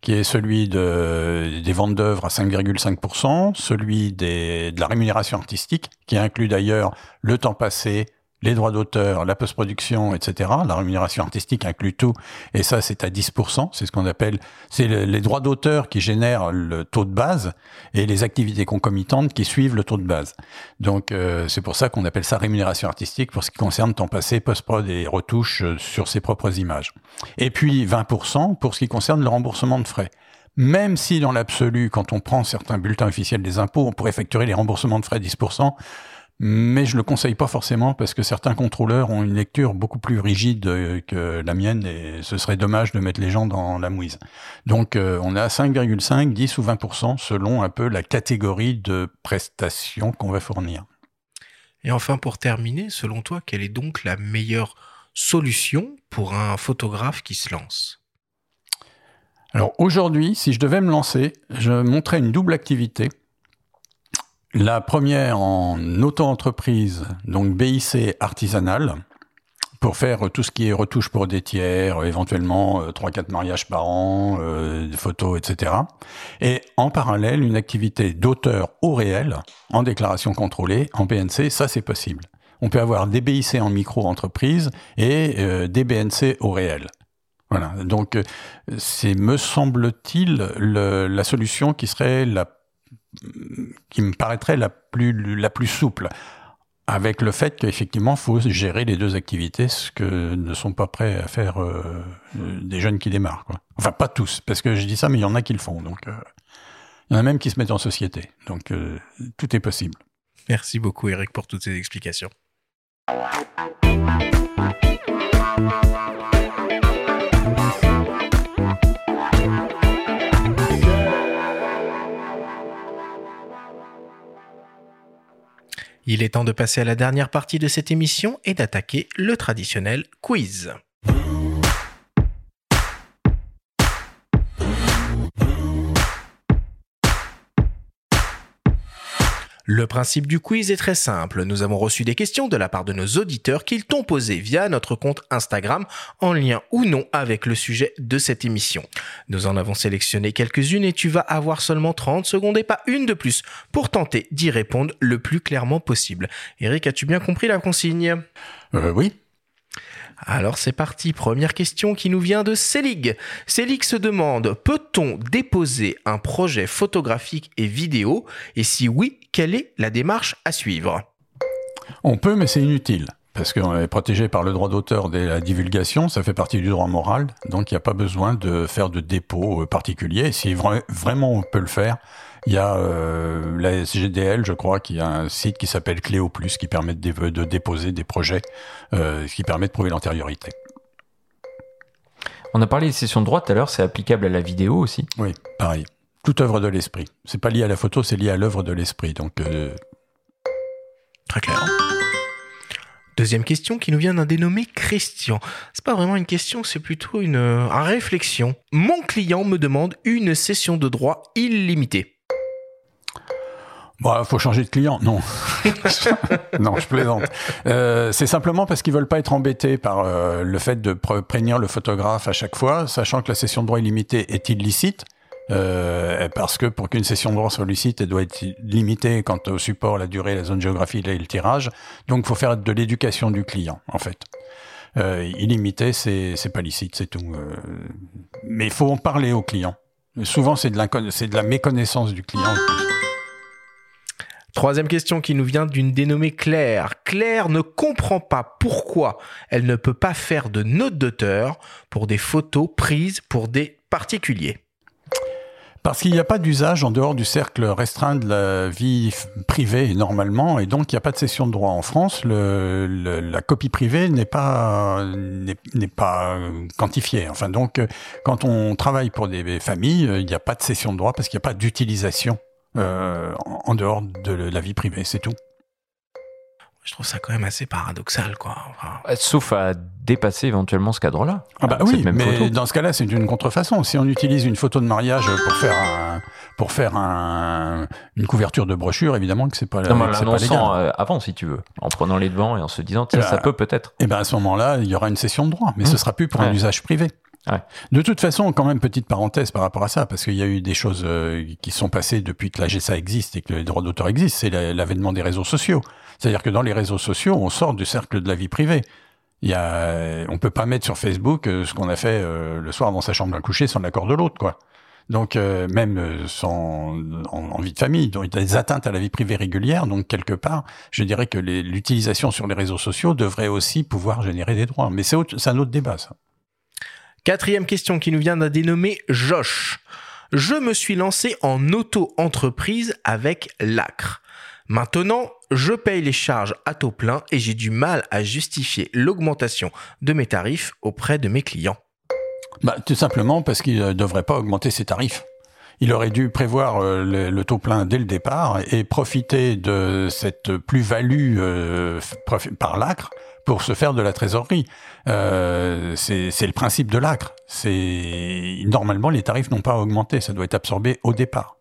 qui est celui de, des ventes d'œuvres à 5,5%, celui des, de la rémunération artistique, qui inclut d'ailleurs le temps passé, les droits d'auteur, la post-production, etc. La rémunération artistique inclut tout, et ça c'est à 10%. C'est ce qu'on appelle, c'est les droits d'auteur qui génèrent le taux de base et les activités concomitantes qui suivent le taux de base. Donc euh, c'est pour ça qu'on appelle ça rémunération artistique pour ce qui concerne temps passé, post-prod et retouches euh, sur ses propres images. Et puis 20% pour ce qui concerne le remboursement de frais même si dans l'absolu, quand on prend certains bulletins officiels des impôts, on pourrait facturer les remboursements de frais 10%, mais je le conseille pas forcément parce que certains contrôleurs ont une lecture beaucoup plus rigide euh, que la mienne et ce serait dommage de mettre les gens dans la mouise. Donc euh, on a 5,5, 10 ou 20% selon un peu la catégorie de prestations qu'on va fournir. Et enfin pour terminer, selon toi, quelle est donc la meilleure solution pour un photographe qui se lance? Alors aujourd'hui, si je devais me lancer, je montrais une double activité la première en auto-entreprise, donc BIC artisanale, pour faire tout ce qui est retouche pour des tiers, éventuellement euh, trois 4 mariages par an, euh, photos, etc. Et en parallèle, une activité d'auteur au réel, en déclaration contrôlée, en BNC, ça c'est possible. On peut avoir des BIC en micro-entreprise et euh, des BNC au réel. Voilà. Donc, c'est, me semble-t-il, la solution qui serait la, qui me paraîtrait la plus, la plus souple avec le fait qu'effectivement, il faut gérer les deux activités, ce que ne sont pas prêts à faire euh, des jeunes qui démarrent. Enfin, pas tous, parce que je dis ça, mais il y en a qui le font. Donc, euh, il y en a même qui se mettent en société. Donc, euh, tout est possible. Merci beaucoup, Eric, pour toutes ces explications. Il est temps de passer à la dernière partie de cette émission et d'attaquer le traditionnel quiz. Le principe du quiz est très simple. Nous avons reçu des questions de la part de nos auditeurs qu'ils t'ont posées via notre compte Instagram en lien ou non avec le sujet de cette émission. Nous en avons sélectionné quelques-unes et tu vas avoir seulement 30 secondes et pas une de plus pour tenter d'y répondre le plus clairement possible. Eric, as-tu bien compris la consigne? Euh, Oui. Alors c'est parti, première question qui nous vient de Célig. Célig se demande, peut-on déposer un projet photographique et vidéo? Et si oui, quelle est la démarche à suivre? On peut, mais c'est inutile. Parce qu'on est protégé par le droit d'auteur de la divulgation, ça fait partie du droit moral, donc il n'y a pas besoin de faire de dépôt euh, particulier. Si vraiment on peut le faire, il y a euh, la SGDL, je crois, qui a un site qui s'appelle Cléo Plus, qui permet de, de déposer des projets, euh, qui permet de prouver l'antériorité. On a parlé des sessions de droit tout à l'heure, c'est applicable à la vidéo aussi Oui, pareil. Toute œuvre de l'esprit. C'est pas lié à la photo, c'est lié à l'œuvre de l'esprit. Donc, euh... très clair. Deuxième question qui nous vient d'un dénommé Christian. C'est pas vraiment une question, c'est plutôt une, une réflexion. Mon client me demande une session de droit illimitée. Bon, bah, faut changer de client. Non, non, je plaisante. Euh, c'est simplement parce qu'ils veulent pas être embêtés par euh, le fait de prévenir le photographe à chaque fois, sachant que la session de droit illimité est illicite. Euh, parce que pour qu'une session de droit soit licite, elle doit être limitée quant au support, la durée, la zone géographique et le tirage. Donc, il faut faire de l'éducation du client, en fait. Euh, illimité, c'est pas licite, c'est tout. Euh, mais il faut en parler au client. Souvent, c'est de, la, de la méconnaissance du client. Troisième question qui nous vient d'une dénommée Claire. Claire ne comprend pas pourquoi elle ne peut pas faire de notes d'auteur pour des photos prises pour des particuliers. Parce qu'il n'y a pas d'usage en dehors du cercle restreint de la vie privée normalement, et donc il n'y a pas de cession de droit en France. Le, la copie privée n'est pas n'est pas quantifiée. Enfin donc, quand on travaille pour des familles, il n'y a pas de cession de droit parce qu'il n'y a pas d'utilisation euh, en dehors de la vie privée, c'est tout. Je trouve ça quand même assez paradoxal, quoi. Euh, sauf à dépasser éventuellement ce cadre-là. Ah bah oui, mais dans ce cas-là, c'est une contrefaçon. Si on utilise une photo de mariage pour faire un, pour faire un, une couverture de brochure, évidemment que c'est pas, non, mais l'annonçant euh, avant, si tu veux, en prenant les devants et en se disant, tiens, ça peut peut-être. Et eh ben à ce moment-là, il y aura une session de droit, mais ce mmh. sera plus pour un usage privé. De toute façon, quand même, petite parenthèse par rapport à ça, parce qu'il y a eu des choses euh, qui sont passées depuis que la GSA existe et que les droits d'auteur existent, c'est l'avènement des réseaux sociaux. C'est-à-dire que dans les réseaux sociaux, on sort du cercle de la vie privée. Il y a, on peut pas mettre sur Facebook euh, ce qu'on a fait euh, le soir dans sa chambre à coucher sans l'accord de l'autre, quoi. Donc même sans en, vie de famille, donc il y a des atteintes à la vie privée régulière. Donc quelque part, je dirais que l'utilisation sur les réseaux sociaux devrait aussi pouvoir générer des droits. Mais c'est un autre débat, ça. Quatrième question qui nous vient d'un dénommé Josh. Je me suis lancé en auto-entreprise avec l'ACRE. Maintenant, je paye les charges à taux plein et j'ai du mal à justifier l'augmentation de mes tarifs auprès de mes clients. Bah, tout simplement parce qu'il ne devrait pas augmenter ses tarifs. Il aurait dû prévoir euh, le, taux plein dès le départ et profiter de cette plus-value euh, par l'ACRE pour se faire de la trésorerie. Euh, c'est le principe de l'ACRE. Normalement les tarifs n'ont pas augmenté, ça doit être absorbé au départ.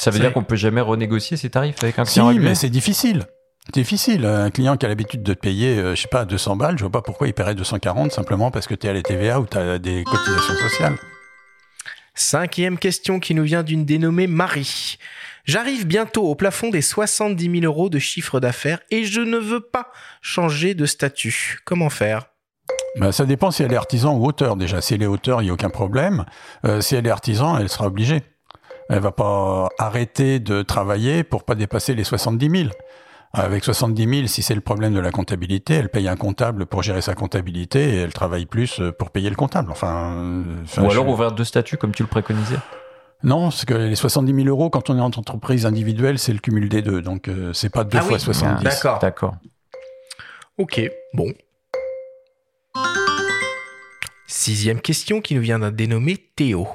Ça veut dire qu'on peut jamais renégocier ses tarifs avec un client Si, mais c'est difficile. Difficile. Un client qui a l'habitude de te payer, euh, je sais pas, 200 balles, je vois pas pourquoi il paierait 240 simplement parce que tu es à la TVA ou tu as des cotisations sociales. Cinquième question qui nous vient d'une dénommée Marie. J'arrive bientôt au plafond des 70 000 euros de chiffre d'affaires et je ne veux pas changer de statut. Comment faire? Bah, Ça dépend si elle est artisan ou auteur déjà. Si elle est auteur, il n'y a aucun problème. Euh, si elle est artisan, elle sera obligée. Elle va pas arrêter de travailler pour pas dépasser les 70 000. Avec 70 000, si c'est le problème de la comptabilité, elle paye un comptable pour gérer sa comptabilité et elle travaille plus pour payer le comptable. Enfin, Ou alors ouvrir deux statuts comme tu le préconisais non, parce que les 70 000 euros, quand on est en entreprise individuelle, c'est le cumul des deux. Donc, euh, c'est pas deux ah fois 70. D'accord. D'accord. Ok, bon. Sixième question qui nous vient d'un dénommé Théo.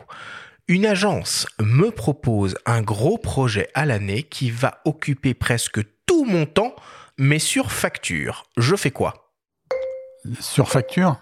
Une agence me propose un gros projet à l'année qui va occuper presque tout mon temps, mais sur facture. Je fais quoi? Sur facture?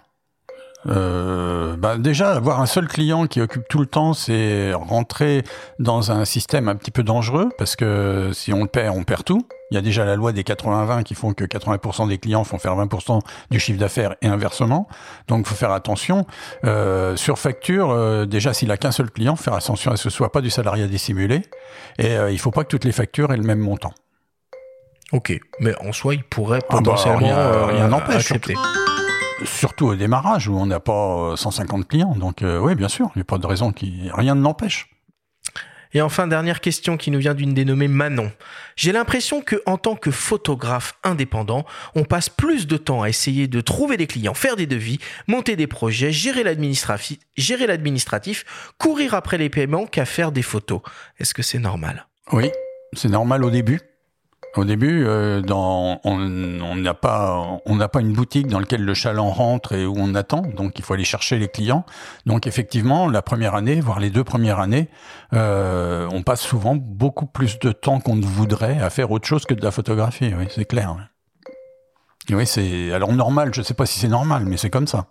Euh, bah déjà, avoir un seul client qui occupe tout le temps, c'est rentrer dans un système un petit peu dangereux, parce que si on le perd, on perd tout. Il y a déjà la loi des 80-20 qui font que 80% des clients font faire 20% du chiffre d'affaires et inversement. Donc, il faut faire attention. Euh, sur facture, euh, déjà, s'il a qu'un seul client, faire attention à ce que ce soit pas du salariat dissimulé. Et euh, il faut pas que toutes les factures aient le même montant. Ok, mais en soi, il pourrait ah bah, potentiellement rien, rien n'empêche surtout au démarrage où on n'a pas 150 euh, clients. Donc oui, bien sûr, il n'y a pas de raison qui rien ne l'empêche. Et enfin, dernière question qui nous vient d'une dénommée Manon. J'ai l'impression que, en tant que photographe indépendant, on passe plus de temps à essayer de trouver des clients, faire des devis, monter des projets, gérer l'administratif, gérer l'administratif, courir après les paiements qu'à faire des photos. Est-ce que c'est normal? Oui, c'est normal au début. Au début, euh, on n'a pas, une boutique dans laquelle le chaland rentre et où on attend. Donc, il faut aller chercher les clients. Donc, effectivement, la première année, voire les deux premières années, euh, on passe souvent beaucoup plus de temps qu'on ne voudrait à faire autre chose que de la photographie. C'est clair. Oui, c'est alors normal. Je ne sais pas si c'est normal, mais c'est comme ça.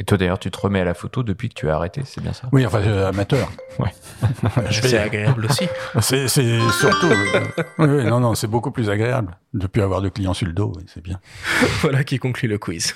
Et toi d'ailleurs, tu te remets à la photo depuis que tu as arrêté, c'est bien ça? Oui, enfin, euh, amateur. Ouais. c'est agréable aussi. C'est surtout. Euh, oui, non, non, c'est beaucoup plus agréable de plus avoir de clients sur le dos, c'est bien. voilà qui conclut le quiz.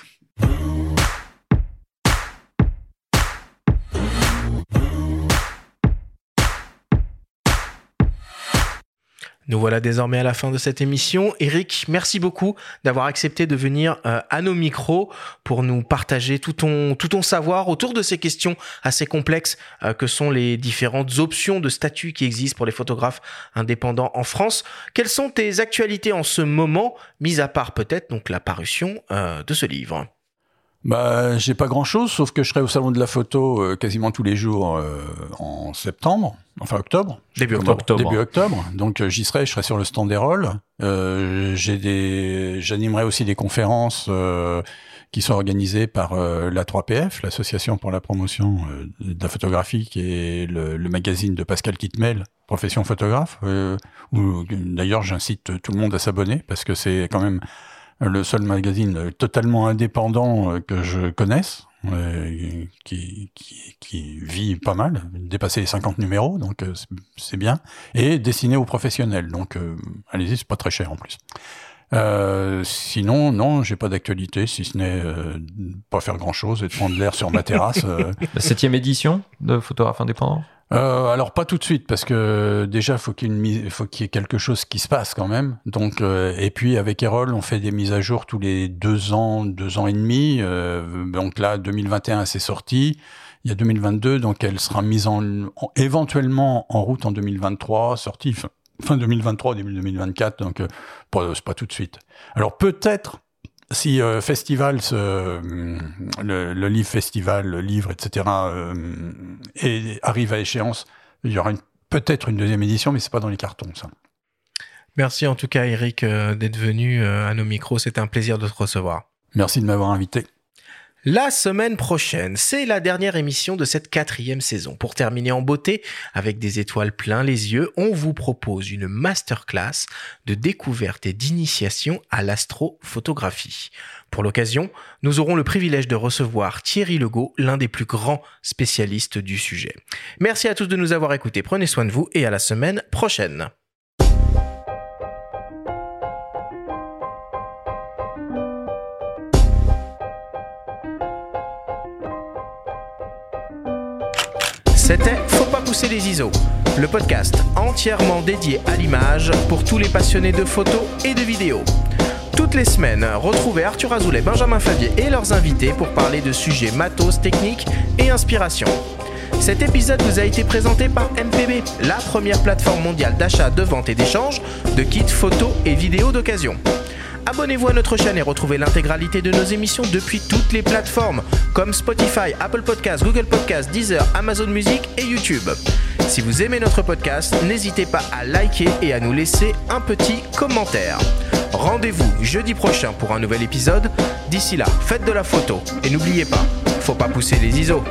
Nous voilà désormais à la fin de cette émission. Eric, merci beaucoup d'avoir accepté de venir euh, à nos micros pour nous partager tout ton, tout ton savoir autour de ces questions assez complexes euh, que sont les différentes options de statut qui existent pour les photographes indépendants en France. Quelles sont tes actualités en ce moment, mis à part peut-être donc la parution euh, de ce livre? Bah, j'ai pas grand chose, sauf que je serai au salon de la photo euh, quasiment tous les jours euh, en septembre, enfin octobre. Début octobre. Début octobre. Donc euh, j'y serai, je serai sur le stand des rôles. j'ai des, j'animerai aussi des conférences qui sont organisées par la 3PF, l'association pour la promotion de la photographie, qui est le, le magazine de Pascal Kitmel, profession photographe. où d'ailleurs j'incite tout le monde à s'abonner parce que c'est quand même le seul magazine totalement indépendant euh, que je connaisse, euh, qui, qui, qui, vit pas mal, dépasser les 50 numéros, donc euh, c'est bien, et destiné aux professionnels, donc allez-y, c'est pas très cher en plus. Euh, sinon, non, j'ai pas d'actualité, si ce n'est euh, pas faire grand-chose et de prendre l'air sur ma terrasse. La septième édition de Photographe Indépendant euh, alors pas tout de suite parce que déjà faut qu'il y ait faut qu'il y ait quelque chose qui se passe quand même. Donc euh, et puis avec Erol on fait des mises à jour tous les deux ans, deux ans et demi. Euh, donc là 2021 c'est sorti. Il y a 2022 donc elle sera mise en, éventuellement en route en 2023, sortie fin, fin 2023 début 2024. Donc pas, c'est pas tout de suite. Alors peut-être si euh, festival, le, le, livre festival, le livre, etc., euh, et arrive à échéance, il y aura peut-être une deuxième édition, mais c'est pas dans les cartons, ça. Merci en tout cas, Eric, euh, d'être venu à nos micros. C'était un plaisir de te recevoir. Merci de m'avoir invité. La semaine prochaine, c'est la dernière émission de cette quatrième saison. Pour terminer en beauté, avec des étoiles plein les yeux, on vous propose une masterclass de découverte et d'initiation à l'astrophotographie. Pour l'occasion, nous aurons le privilège de recevoir Thierry Legault, l'un des plus grands spécialistes du sujet. Merci à tous de nous avoir écoutés, prenez soin de vous et à la semaine prochaine. C'était Faut pas pousser les ISO, le podcast entièrement dédié à l'image pour tous les passionnés de photos et de vidéos Toutes les semaines, retrouvez Arthur Azoulay, Benjamin Favier et leurs invités pour parler de sujets matos, techniques et inspiration. Cet épisode vous a été présenté par MPB, la première plateforme mondiale d'achat, de vente et d'échange de kits photos et vidéos d'occasion. Abonnez-vous à notre chaîne et retrouvez l'intégralité de nos émissions depuis toutes les plateformes comme Spotify, Apple Podcasts, Google Podcasts, Deezer, Amazon Music et YouTube. Si vous aimez notre podcast, n'hésitez pas à liker et à nous laisser un petit commentaire. Rendez-vous jeudi prochain pour un nouvel épisode. D'ici là, faites de la photo et n'oubliez pas, faut pas pousser les ISO.